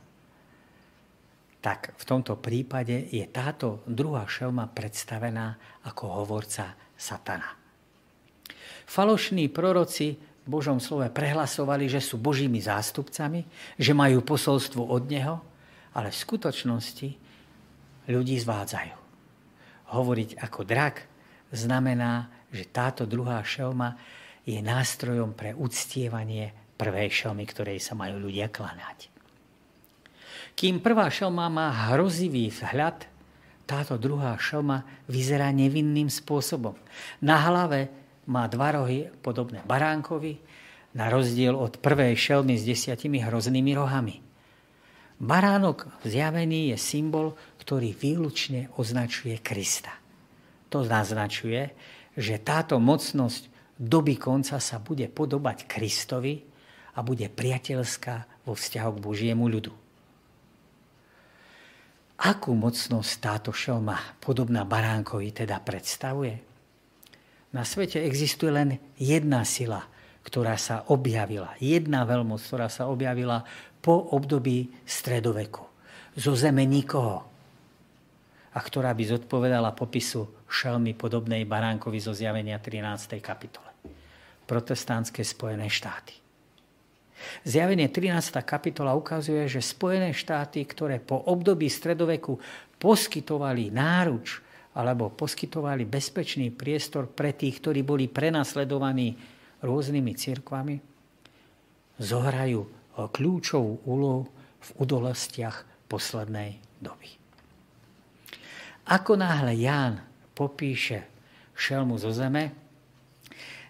tak v tomto prípade je táto druhá šelma predstavená ako hovorca Satana. Falošní proroci Božom slove prehlasovali, že sú Božími zástupcami, že majú posolstvo od Neho, ale v skutočnosti ľudí zvádzajú. Hovoriť ako drak znamená, že táto druhá šelma je nástrojom pre uctievanie prvej šelmy, ktorej sa majú ľudia kláňať. Kým prvá šelma má hrozivý vzhľad, táto druhá šelma vyzerá nevinným spôsobom. Na hlave má dva rohy podobné baránkovi, na rozdiel od prvej šelmy s desiatimi hroznými rohami. Baránok zjavený je symbol, ktorý výlučne označuje Krista. To naznačuje, že táto mocnosť doby konca sa bude podobať Kristovi a bude priateľská vo vzťahu k Božiemu ľudu. Akú mocnosť táto šelma, podobná baránkovi, teda predstavuje? Na svete existuje len jedna sila, ktorá sa objavila. Jedna veľmoc, ktorá sa objavila po období stredoveku. Zo zeme nikoho. A ktorá by zodpovedala popisu šelmy podobnej baránkovi zo zjavenia 13. kapitole. Protestantské Spojené štáty. Zjavenie 13. kapitola ukazuje, že Spojené štáty, ktoré po období stredoveku poskytovali náruč alebo poskytovali bezpečný priestor pre tých, ktorí boli prenasledovaní rôznymi cirkvami, zohrajú kľúčovú úlohu v udolostiach poslednej doby. Ako náhle Ján popíše šelmu zo zeme,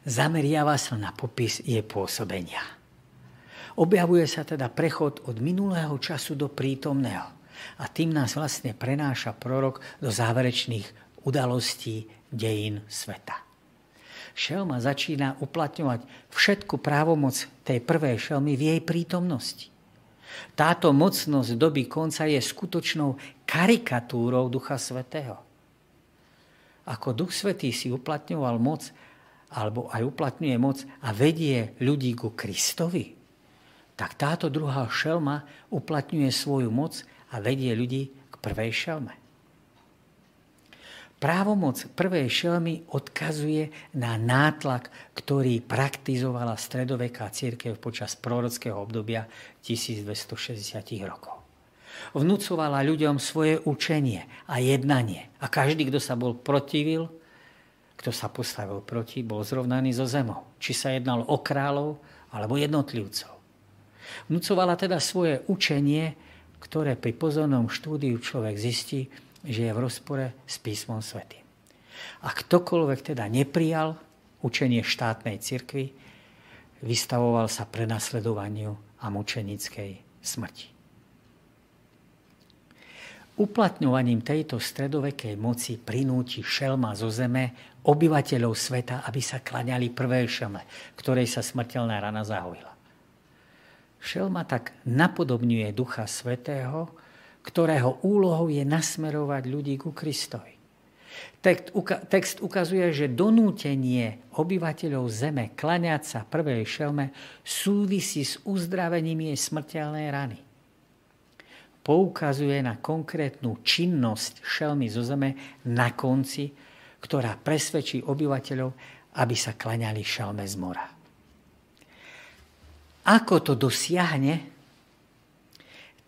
zameriava sa na popis jej pôsobenia. Objavuje sa teda prechod od minulého času do prítomného a tým nás vlastne prenáša prorok do záverečných udalostí dejín sveta šelma začína uplatňovať všetku právomoc tej prvej šelmy v jej prítomnosti. Táto mocnosť doby konca je skutočnou karikatúrou Ducha Svetého. Ako Duch Svetý si uplatňoval moc, alebo aj uplatňuje moc a vedie ľudí ku Kristovi, tak táto druhá šelma uplatňuje svoju moc a vedie ľudí k prvej šelme. Právomoc prvej šelmy odkazuje na nátlak, ktorý praktizovala stredoveká církev počas prorockého obdobia 1260 rokov. Vnúcovala ľuďom svoje učenie a jednanie. A každý, kto sa bol protivil, kto sa postavil proti, bol zrovnaný so zemou. Či sa jednalo o kráľov alebo jednotlivcov. Vnúcovala teda svoje učenie, ktoré pri pozornom štúdiu človek zistí, že je v rozpore s písmom svätým. A ktokoľvek teda neprijal učenie štátnej cirkvi, vystavoval sa prenasledovaniu a mučenickej smrti. Uplatňovaním tejto stredovekej moci prinúti šelma zo zeme obyvateľov sveta, aby sa klaňali prvej šelme, ktorej sa smrteľná rana zahojila. Šelma tak napodobňuje Ducha Svetého, ktorého úlohou je nasmerovať ľudí ku Kristovi. Text ukazuje, že donútenie obyvateľov zeme klaňať sa prvej šelme súvisí s uzdravením jej smrteľnej rany. Poukazuje na konkrétnu činnosť šelmy zo zeme na konci, ktorá presvedčí obyvateľov, aby sa klaňali šelme z mora. Ako to dosiahne,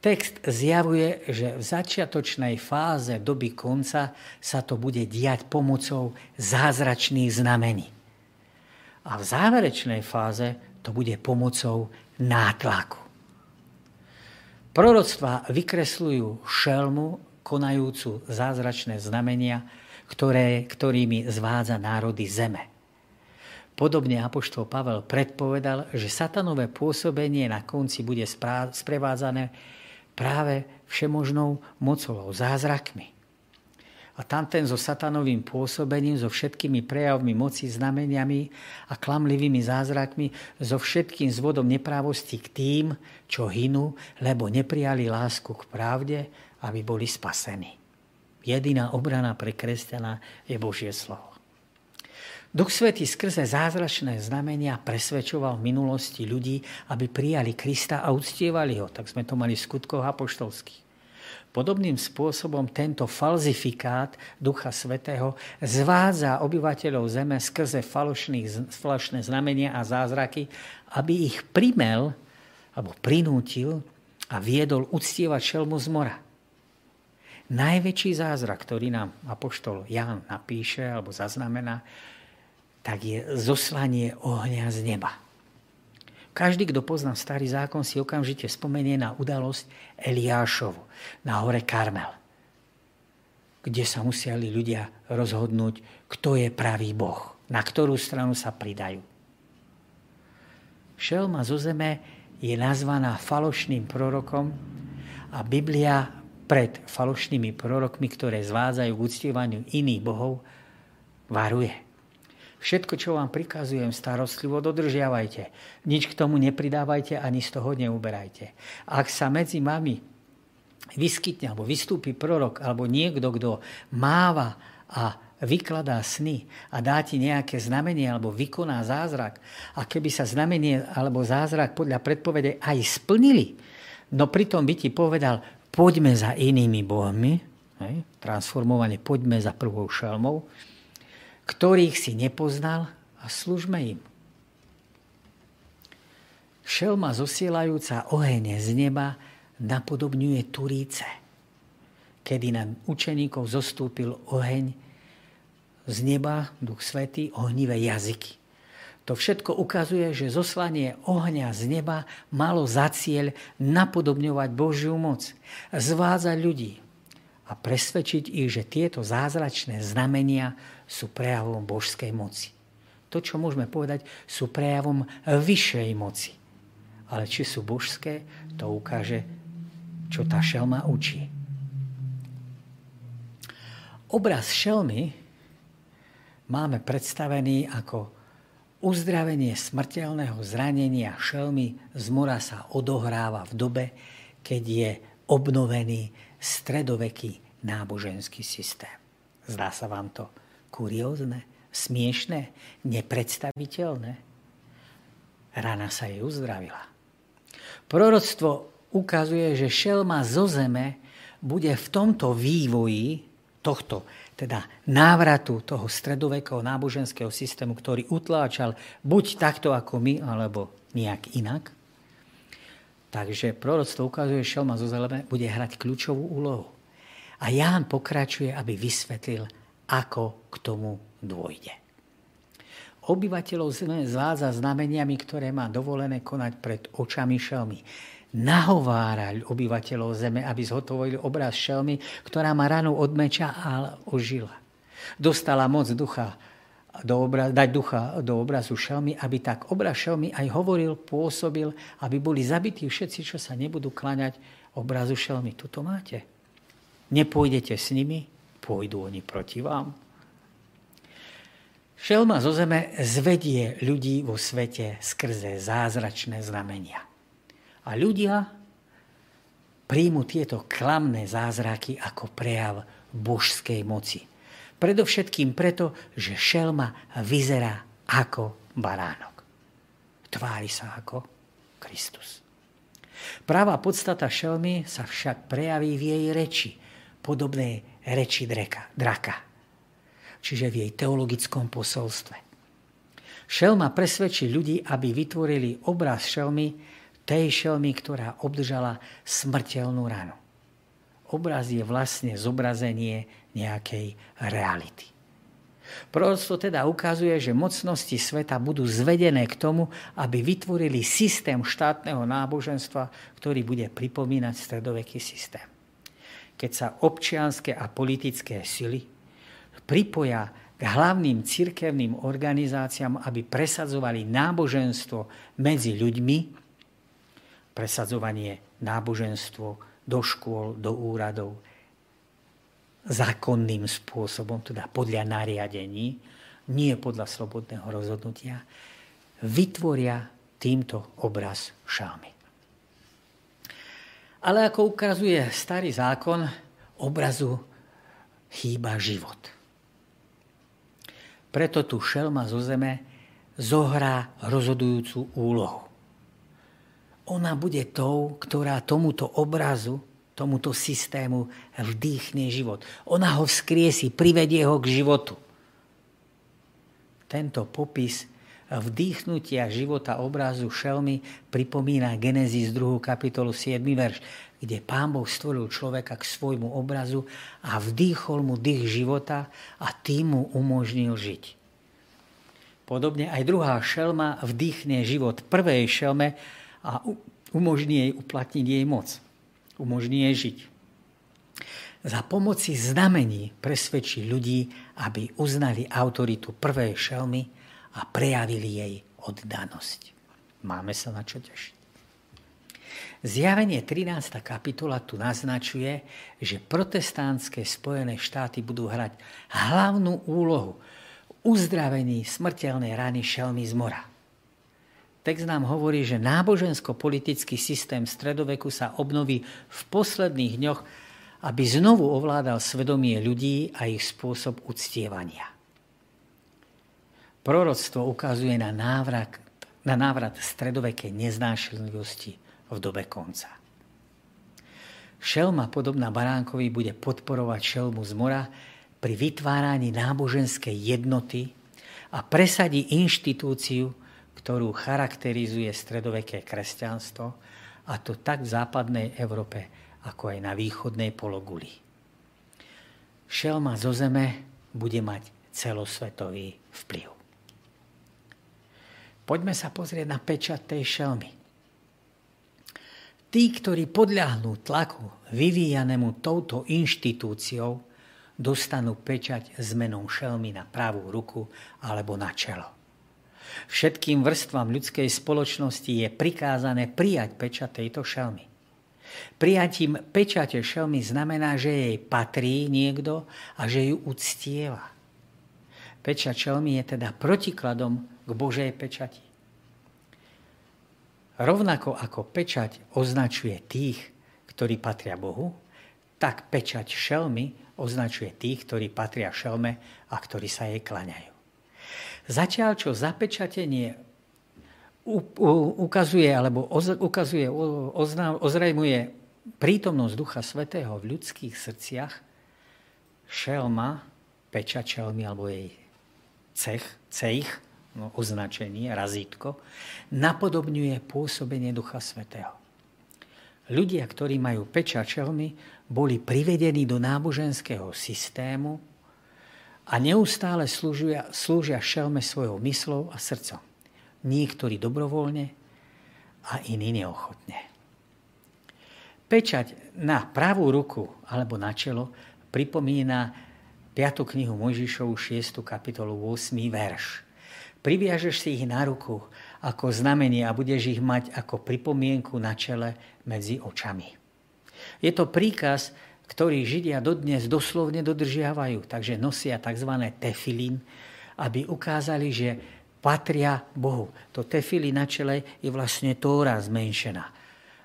Text zjavuje, že v začiatočnej fáze doby konca sa to bude diať pomocou zázračných znamení. A v záverečnej fáze to bude pomocou nátlaku. Proroctva vykresľujú šelmu, konajúcu zázračné znamenia, ktoré, ktorými zvádza národy zeme. Podobne Apoštol Pavel predpovedal, že satanové pôsobenie na konci bude sprevádzané práve všemožnou mocou, zázrakmi. A tam ten so satanovým pôsobením, so všetkými prejavmi moci, znameniami a klamlivými zázrakmi, so všetkým zvodom neprávosti k tým, čo hynú, lebo neprijali lásku k pravde, aby boli spasení. Jediná obrana pre kresťana je Božie slovo. Duch Svetý skrze zázračné znamenia presvedčoval v minulosti ľudí, aby prijali Krista a uctievali ho. Tak sme to mali v skutkoch apoštolských. Podobným spôsobom tento falzifikát Ducha Svetého zvádza obyvateľov zeme skrze falošné znamenia a zázraky, aby ich primel alebo prinútil a viedol uctievať šelmu z mora. Najväčší zázrak, ktorý nám apoštol Jan napíše alebo zaznamená, tak je zoslanie ohňa z neba. Každý, kto pozná starý zákon, si okamžite spomenie na udalosť Eliášovu na hore Karmel, kde sa museli ľudia rozhodnúť, kto je pravý Boh, na ktorú stranu sa pridajú. Šelma zo zeme je nazvaná falošným prorokom a Biblia pred falošnými prorokmi, ktoré zvádzajú k uctievaniu iných bohov, varuje. Všetko, čo vám prikazujem starostlivo, dodržiavajte. Nič k tomu nepridávajte ani z toho neuberajte. Ak sa medzi vami vyskytne alebo vystúpi prorok alebo niekto, kto máva a vykladá sny a dá ti nejaké znamenie alebo vykoná zázrak a keby sa znamenie alebo zázrak podľa predpovede aj splnili, no pritom by ti povedal, poďme za inými bohmi, hej, transformovane poďme za prvou šelmou, ktorých si nepoznal a služme im. Šelma zosielajúca oheň z neba napodobňuje Turíce, kedy na učeníkov zostúpil oheň z neba, Duch Svetý, ohnivé jazyky. To všetko ukazuje, že zoslanie ohňa z neba malo za cieľ napodobňovať Božiu moc, zvádzať ľudí a presvedčiť ich, že tieto zázračné znamenia sú prejavom božskej moci. To, čo môžeme povedať, sú prejavom vyššej moci. Ale či sú božské, to ukáže, čo tá šelma učí. Obraz šelmy máme predstavený ako uzdravenie smrteľného zranenia šelmy z mora sa odohráva v dobe, keď je obnovený stredoveký náboženský systém. Zdá sa vám to kuriózne, smiešné, nepredstaviteľné. Rana sa jej uzdravila. Proroctvo ukazuje, že šelma zo zeme bude v tomto vývoji tohto, teda návratu toho stredovekého náboženského systému, ktorý utláčal buď takto ako my, alebo nejak inak. Takže proroctvo ukazuje, že šelma zo zeme bude hrať kľúčovú úlohu. A Ján pokračuje, aby vysvetlil, ako k tomu dôjde. Obyvateľov zvádza znameniami, ktoré má dovolené konať pred očami šelmy. Nahovára obyvateľov zeme, aby zhotovili obraz šelmy, ktorá má ranu od meča a ožila. Dostala moc ducha do obraz, dať ducha do obrazu šelmy, aby tak obraz šelmy aj hovoril, pôsobil, aby boli zabití všetci, čo sa nebudú klaňať obrazu šelmy. Tuto máte. Nepôjdete s nimi, pôjdu oni proti vám. Šelma zo zeme zvedie ľudí vo svete skrze zázračné znamenia. A ľudia príjmu tieto klamné zázraky ako prejav božskej moci. Predovšetkým preto, že šelma vyzerá ako baránok. Tvári sa ako Kristus. Pravá podstata šelmy sa však prejaví v jej reči, podobnej reči dreka, draka, čiže v jej teologickom posolstve. Šelma presvedčí ľudí, aby vytvorili obraz šelmy, tej šelmy, ktorá obdržala smrteľnú ranu. Obraz je vlastne zobrazenie nejakej reality. Proroctvo teda ukazuje, že mocnosti sveta budú zvedené k tomu, aby vytvorili systém štátneho náboženstva, ktorý bude pripomínať stredoveký systém. Keď sa občianské a politické sily pripoja k hlavným cirkevným organizáciám, aby presadzovali náboženstvo medzi ľuďmi, presadzovanie náboženstvo do škôl, do úradov, zákonným spôsobom, teda podľa nariadení, nie podľa slobodného rozhodnutia, vytvoria týmto obraz šámy. Ale ako ukazuje starý zákon, obrazu chýba život. Preto tu šelma zo zeme zohrá rozhodujúcu úlohu. Ona bude tou, ktorá tomuto obrazu tomuto systému vdýchne život. Ona ho vzkriesi, privedie ho k životu. Tento popis vdýchnutia života obrazu šelmy pripomína Genesis 2. kapitolu 7. verš, kde pán Boh stvoril človeka k svojmu obrazu a vdýchol mu dých života a tým mu umožnil žiť. Podobne aj druhá šelma vdýchne život prvej šelme a umožní jej uplatniť jej moc umožní jej žiť. Za pomoci znamení presvedčí ľudí, aby uznali autoritu prvej šelmy a prejavili jej oddanosť. Máme sa na čo tešiť. Zjavenie 13. kapitola tu naznačuje, že protestantské Spojené štáty budú hrať hlavnú úlohu uzdravení smrteľnej rany šelmy z mora. Text nám hovorí, že nábožensko-politický systém stredoveku sa obnoví v posledných dňoch, aby znovu ovládal svedomie ľudí a ich spôsob uctievania. Proroctvo ukazuje na návrat, na návrat stredovekej neznášenlivosti v dobe konca. Šelma podobná baránkovi bude podporovať šelmu z mora pri vytváraní náboženskej jednoty a presadí inštitúciu, ktorú charakterizuje stredoveké kresťanstvo, a to tak v západnej Európe, ako aj na východnej pologuli. Šelma zo zeme bude mať celosvetový vplyv. Poďme sa pozrieť na pečat tej šelmy. Tí, ktorí podľahnú tlaku vyvíjanému touto inštitúciou, dostanú pečať zmenou šelmy na pravú ruku alebo na čelo. Všetkým vrstvám ľudskej spoločnosti je prikázané prijať pečať tejto šelmy. Prijatím pečate šelmy znamená, že jej patrí niekto a že ju uctieva. Pečať šelmy je teda protikladom k Božej pečati. Rovnako ako pečať označuje tých, ktorí patria Bohu, tak pečať šelmy označuje tých, ktorí patria šelme a ktorí sa jej klaňajú. Zatiaľ, čo zapečatenie ukazuje alebo ukazuje, ozrejmuje prítomnosť Ducha Svetého v ľudských srdciach, šelma, pečať šelmy alebo jej cech, no, označenie, razítko, napodobňuje pôsobenie Ducha Svetého. Ľudia, ktorí majú pečať šelmy, boli privedení do náboženského systému, a neustále slúžia, slúžia šelme svojou myslou a srdcom. Niektorí dobrovoľne a iní neochotne. Pečať na pravú ruku alebo na čelo pripomína 5. knihu Mojžišovu 6. kapitolu 8. verš. Priviažeš si ich na ruku ako znamenie a budeš ich mať ako pripomienku na čele medzi očami. Je to príkaz, ktorý Židia dodnes doslovne dodržiavajú. Takže nosia tzv. tefilín, aby ukázali, že patria Bohu. To tefili na čele je vlastne Tóra zmenšená.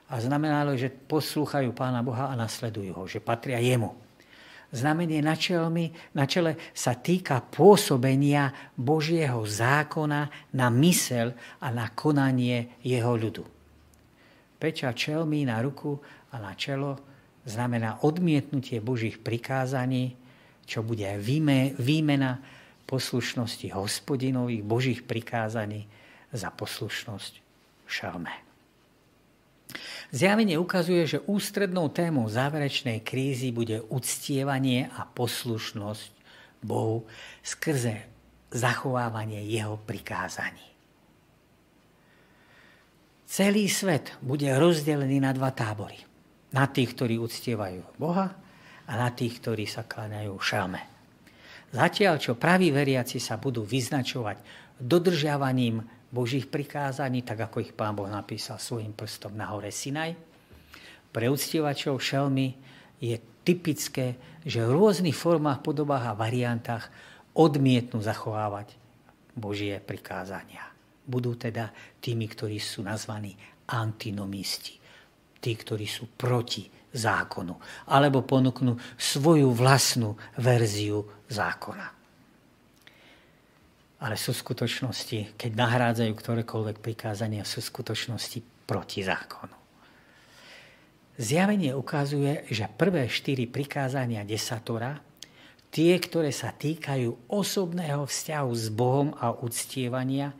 A znamenalo, že poslúchajú Pána Boha a nasledujú ho, že patria jemu. Znamenie na, čelmi, na čele sa týka pôsobenia Božieho zákona na mysel a na konanie jeho ľudu. Peča čelmi na ruku a na čelo znamená odmietnutie Božích prikázaní, čo bude výmena poslušnosti hospodinových Božích prikázaní za poslušnosť šelme. Zjavenie ukazuje, že ústrednou témou záverečnej krízy bude uctievanie a poslušnosť Bohu skrze zachovávanie jeho prikázaní. Celý svet bude rozdelený na dva tábory. Na tých, ktorí uctievajú Boha a na tých, ktorí sa kláňajú šelme. Zatiaľ, čo praví veriaci sa budú vyznačovať dodržiavaním Božích prikázaní, tak ako ich Pán Boh napísal svojim prstom na hore Sinaj. Pre uctievačov šelmy je typické, že v rôznych formách, podobách a variantách odmietnú zachovávať Božie prikázania. Budú teda tými, ktorí sú nazvaní antinomisti. Tí, ktorí sú proti zákonu. Alebo ponúknú svoju vlastnú verziu zákona ale sú skutočnosti, keď nahrádzajú ktorékoľvek prikázania, sú skutočnosti proti zákonu. Zjavenie ukazuje, že prvé štyri prikázania desatora, tie, ktoré sa týkajú osobného vzťahu s Bohom a uctievania,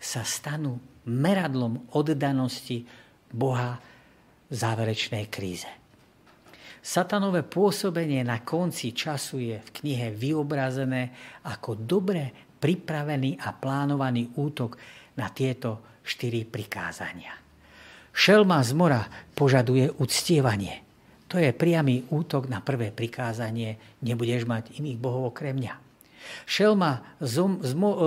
sa stanú meradlom oddanosti Boha v záverečnej kríze. Satanové pôsobenie na konci času je v knihe vyobrazené ako dobre pripravený a plánovaný útok na tieto štyri prikázania. Šelma z mora požaduje uctievanie. To je priamy útok na prvé prikázanie, nebudeš mať iných bohov okrem mňa. Šelma zo,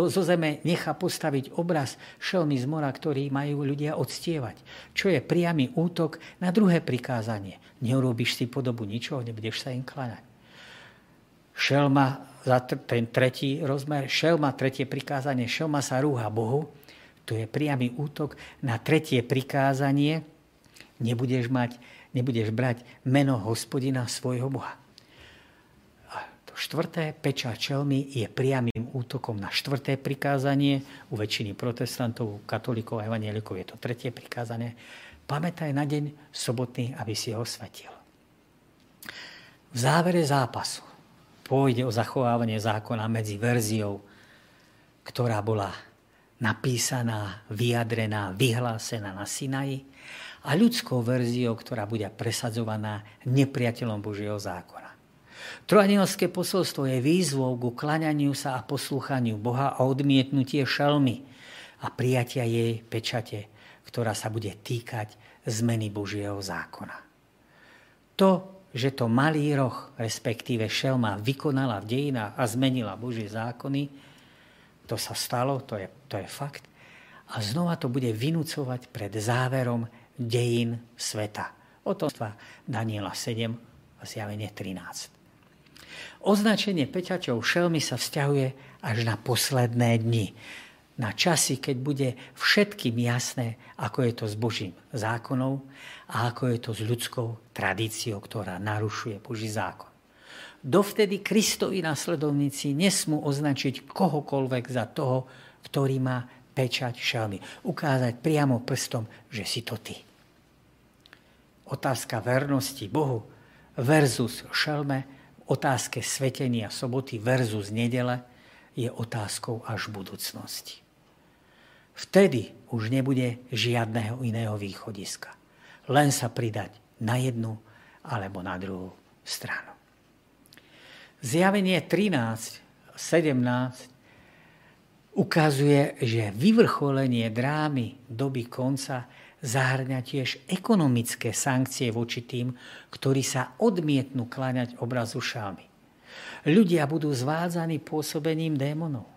zo zeme nechá postaviť obraz šelmy z mora, ktorý majú ľudia odstievať. Čo je priamy útok na druhé prikázanie. Neurobíš si podobu ničoho, nebudeš sa im kláňať. Šelma za ten tretí rozmer, šelma, tretie prikázanie, šelma sa rúha Bohu, to je priamy útok na tretie prikázanie, nebudeš, mať, nebudeš brať meno hospodina svojho Boha. A to štvrté, peča čelmy, je priamým útokom na štvrté prikázanie. U väčšiny protestantov, katolíkov a evanielikov je to tretie prikázanie. Pamätaj na deň sobotný, aby si ho osvetil. V závere zápasu pôjde o zachovávanie zákona medzi verziou, ktorá bola napísaná, vyjadrená, vyhlásená na Sinaji a ľudskou verziou, ktorá bude presadzovaná nepriateľom Božieho zákona. Trojanielské posolstvo je výzvou ku klaňaniu sa a poslúchaniu Boha a odmietnutie šelmy a prijatia jej pečate, ktorá sa bude týkať zmeny Božieho zákona. To že to malý roh, respektíve šelma, vykonala v dejinách a zmenila Božie zákony, to sa stalo, to je, to je fakt. A znova to bude vynúcovať pred záverom dejín sveta. O tom Daniela 7 a zjavenie 13. Označenie peťačov šelmy sa vzťahuje až na posledné dni na časy, keď bude všetkým jasné, ako je to s Božím zákonom a ako je to s ľudskou tradíciou, ktorá narušuje Boží zákon. Dovtedy Kristovi nasledovníci nesmú označiť kohokoľvek za toho, ktorý má pečať šelmy. Ukázať priamo prstom, že si to ty. Otázka vernosti Bohu versus šelme, otázke svetenia soboty versus nedele je otázkou až budúcnosti. Vtedy už nebude žiadneho iného východiska. Len sa pridať na jednu alebo na druhú stranu. Zjavenie 13, 17 ukazuje, že vyvrcholenie drámy doby konca zahrňa tiež ekonomické sankcie voči tým, ktorí sa odmietnú kláňať obrazu šalmy. Ľudia budú zvádzaní pôsobením démonov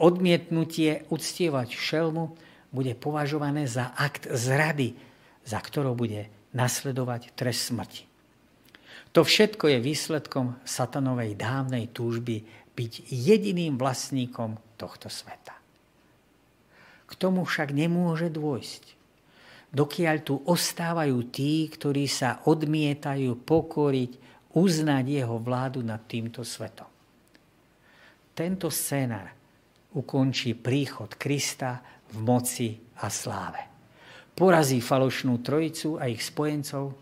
odmietnutie uctievať šelmu bude považované za akt zrady, za ktorou bude nasledovať trest smrti. To všetko je výsledkom satanovej dávnej túžby byť jediným vlastníkom tohto sveta. K tomu však nemôže dôjsť, dokiaľ tu ostávajú tí, ktorí sa odmietajú pokoriť uznať jeho vládu nad týmto svetom. Tento scénar ukončí príchod Krista v moci a sláve. Porazí falošnú trojicu a ich spojencov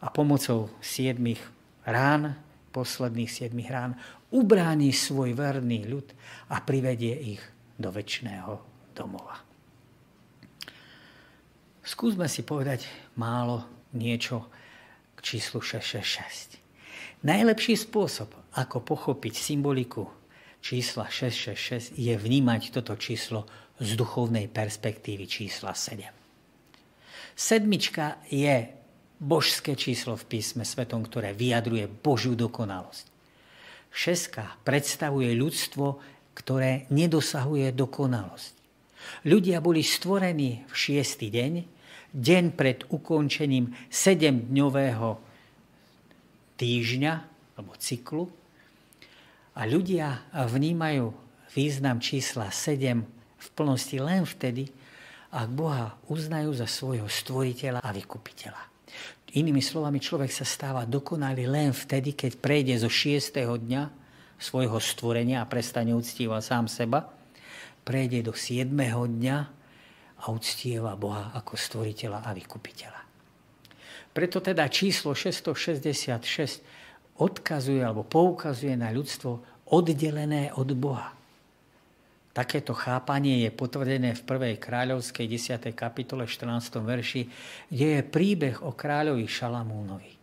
a pomocou siedmých rán, posledných siedmých rán, ubráni svoj verný ľud a privedie ich do väčšného domova. Skúsme si povedať málo niečo k číslu 666. Najlepší spôsob, ako pochopiť symboliku čísla 666, je vnímať toto číslo z duchovnej perspektívy čísla 7. Sedmička je božské číslo v písme svetom, ktoré vyjadruje Božiu dokonalosť. Šeska predstavuje ľudstvo, ktoré nedosahuje dokonalosť. Ľudia boli stvorení v šiestý deň, deň pred ukončením sedemdňového týždňa alebo cyklu. A ľudia vnímajú význam čísla 7 v plnosti len vtedy, ak Boha uznajú za svojho stvoriteľa a vykupiteľa. Inými slovami, človek sa stáva dokonalý len vtedy, keď prejde zo 6. dňa svojho stvorenia a prestane uctívať sám seba, prejde do 7. dňa a uctieva Boha ako stvoriteľa a vykupiteľa. Preto teda číslo 666 odkazuje alebo poukazuje na ľudstvo oddelené od Boha. Takéto chápanie je potvrdené v 1. kráľovskej 10. kapitole 14. verši, kde je príbeh o kráľovi Šalamúnovi.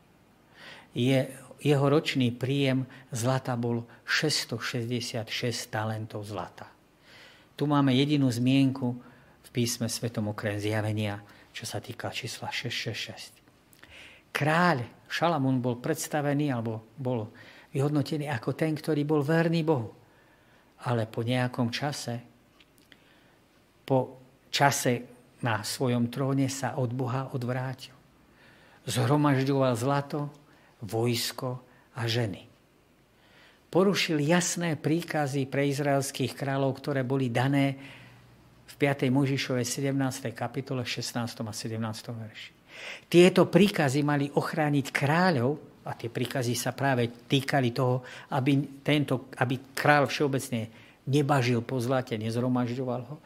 Je, jeho ročný príjem zlata bol 666 talentov zlata. Tu máme jedinú zmienku v písme Svetom okrem zjavenia, čo sa týka čísla 666 kráľ Šalamún bol predstavený alebo bol vyhodnotený ako ten, ktorý bol verný Bohu. Ale po nejakom čase, po čase na svojom tróne sa od Boha odvrátil. Zhromažďoval zlato, vojsko a ženy. Porušil jasné príkazy pre izraelských kráľov, ktoré boli dané v 5. Možišovej 17. kapitole 16. a 17. verši. Tieto príkazy mali ochrániť kráľov, a tie príkazy sa práve týkali toho, aby, tento, aby kráľ všeobecne nebažil po zlate, nezhromažďoval ho,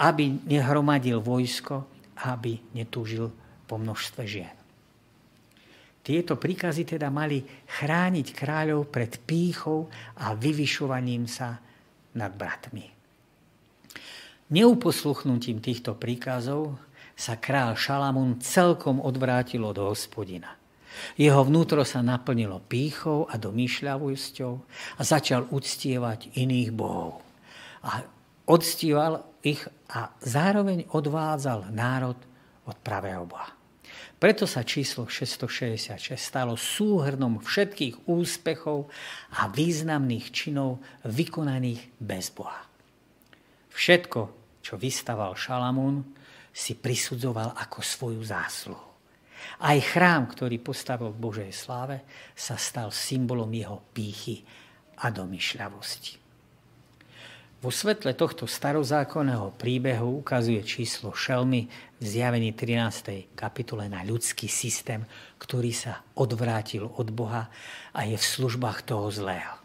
aby nehromadil vojsko, aby netúžil po množstve žien. Tieto príkazy teda mali chrániť kráľov pred pýchou a vyvyšovaním sa nad bratmi. Neuposluchnutím týchto príkazov sa král Šalamún celkom odvrátil od hospodina. Jeho vnútro sa naplnilo pýchou a domýšľavosťou a začal uctievať iných bohov. A odstíval ich a zároveň odvádzal národ od pravého Boha. Preto sa číslo 666 stalo súhrnom všetkých úspechov a významných činov vykonaných bez Boha. Všetko, čo vystaval Šalamún, si prisudzoval ako svoju zásluhu. Aj chrám, ktorý postavil v Božej sláve, sa stal symbolom jeho pýchy a domyšľavosti. Vo svetle tohto starozákonného príbehu ukazuje číslo šelmy v zjavení 13. kapitole na ľudský systém, ktorý sa odvrátil od Boha a je v službách toho zlého.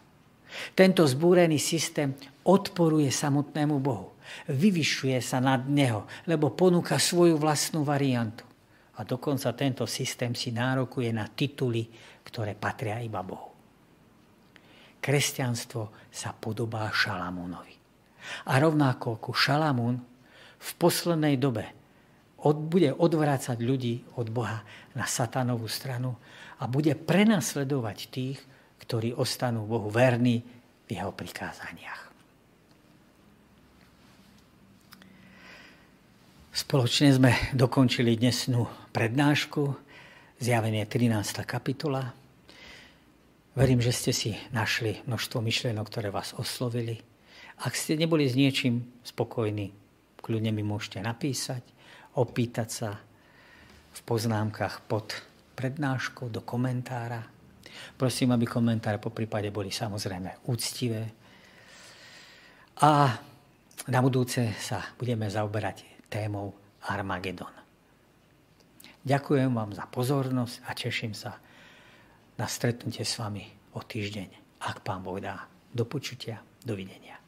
Tento zbúrený systém odporuje samotnému Bohu vyvyšuje sa nad neho, lebo ponúka svoju vlastnú variantu. Dokonca tento systém si nárokuje na tituly, ktoré patria iba Bohu. Kresťanstvo sa podobá Šalamúnovi. A rovnako ako Šalamún v poslednej dobe od, bude odvrácať ľudí od Boha na satanovú stranu a bude prenasledovať tých, ktorí ostanú Bohu verní v jeho prikázaniach. Spoločne sme dokončili dnesnú prednášku, zjavenie 13. kapitola. Verím, že ste si našli množstvo myšlienok, ktoré vás oslovili. Ak ste neboli s niečím spokojní, kľudne mi môžete napísať, opýtať sa v poznámkach pod prednáškou do komentára. Prosím, aby komentáre po prípade boli samozrejme úctivé. A na budúce sa budeme zaoberať témou Armagedon. Ďakujem vám za pozornosť a teším sa na stretnutie s vami o týždeň, ak pán Boh dá. Do počutia, dovidenia.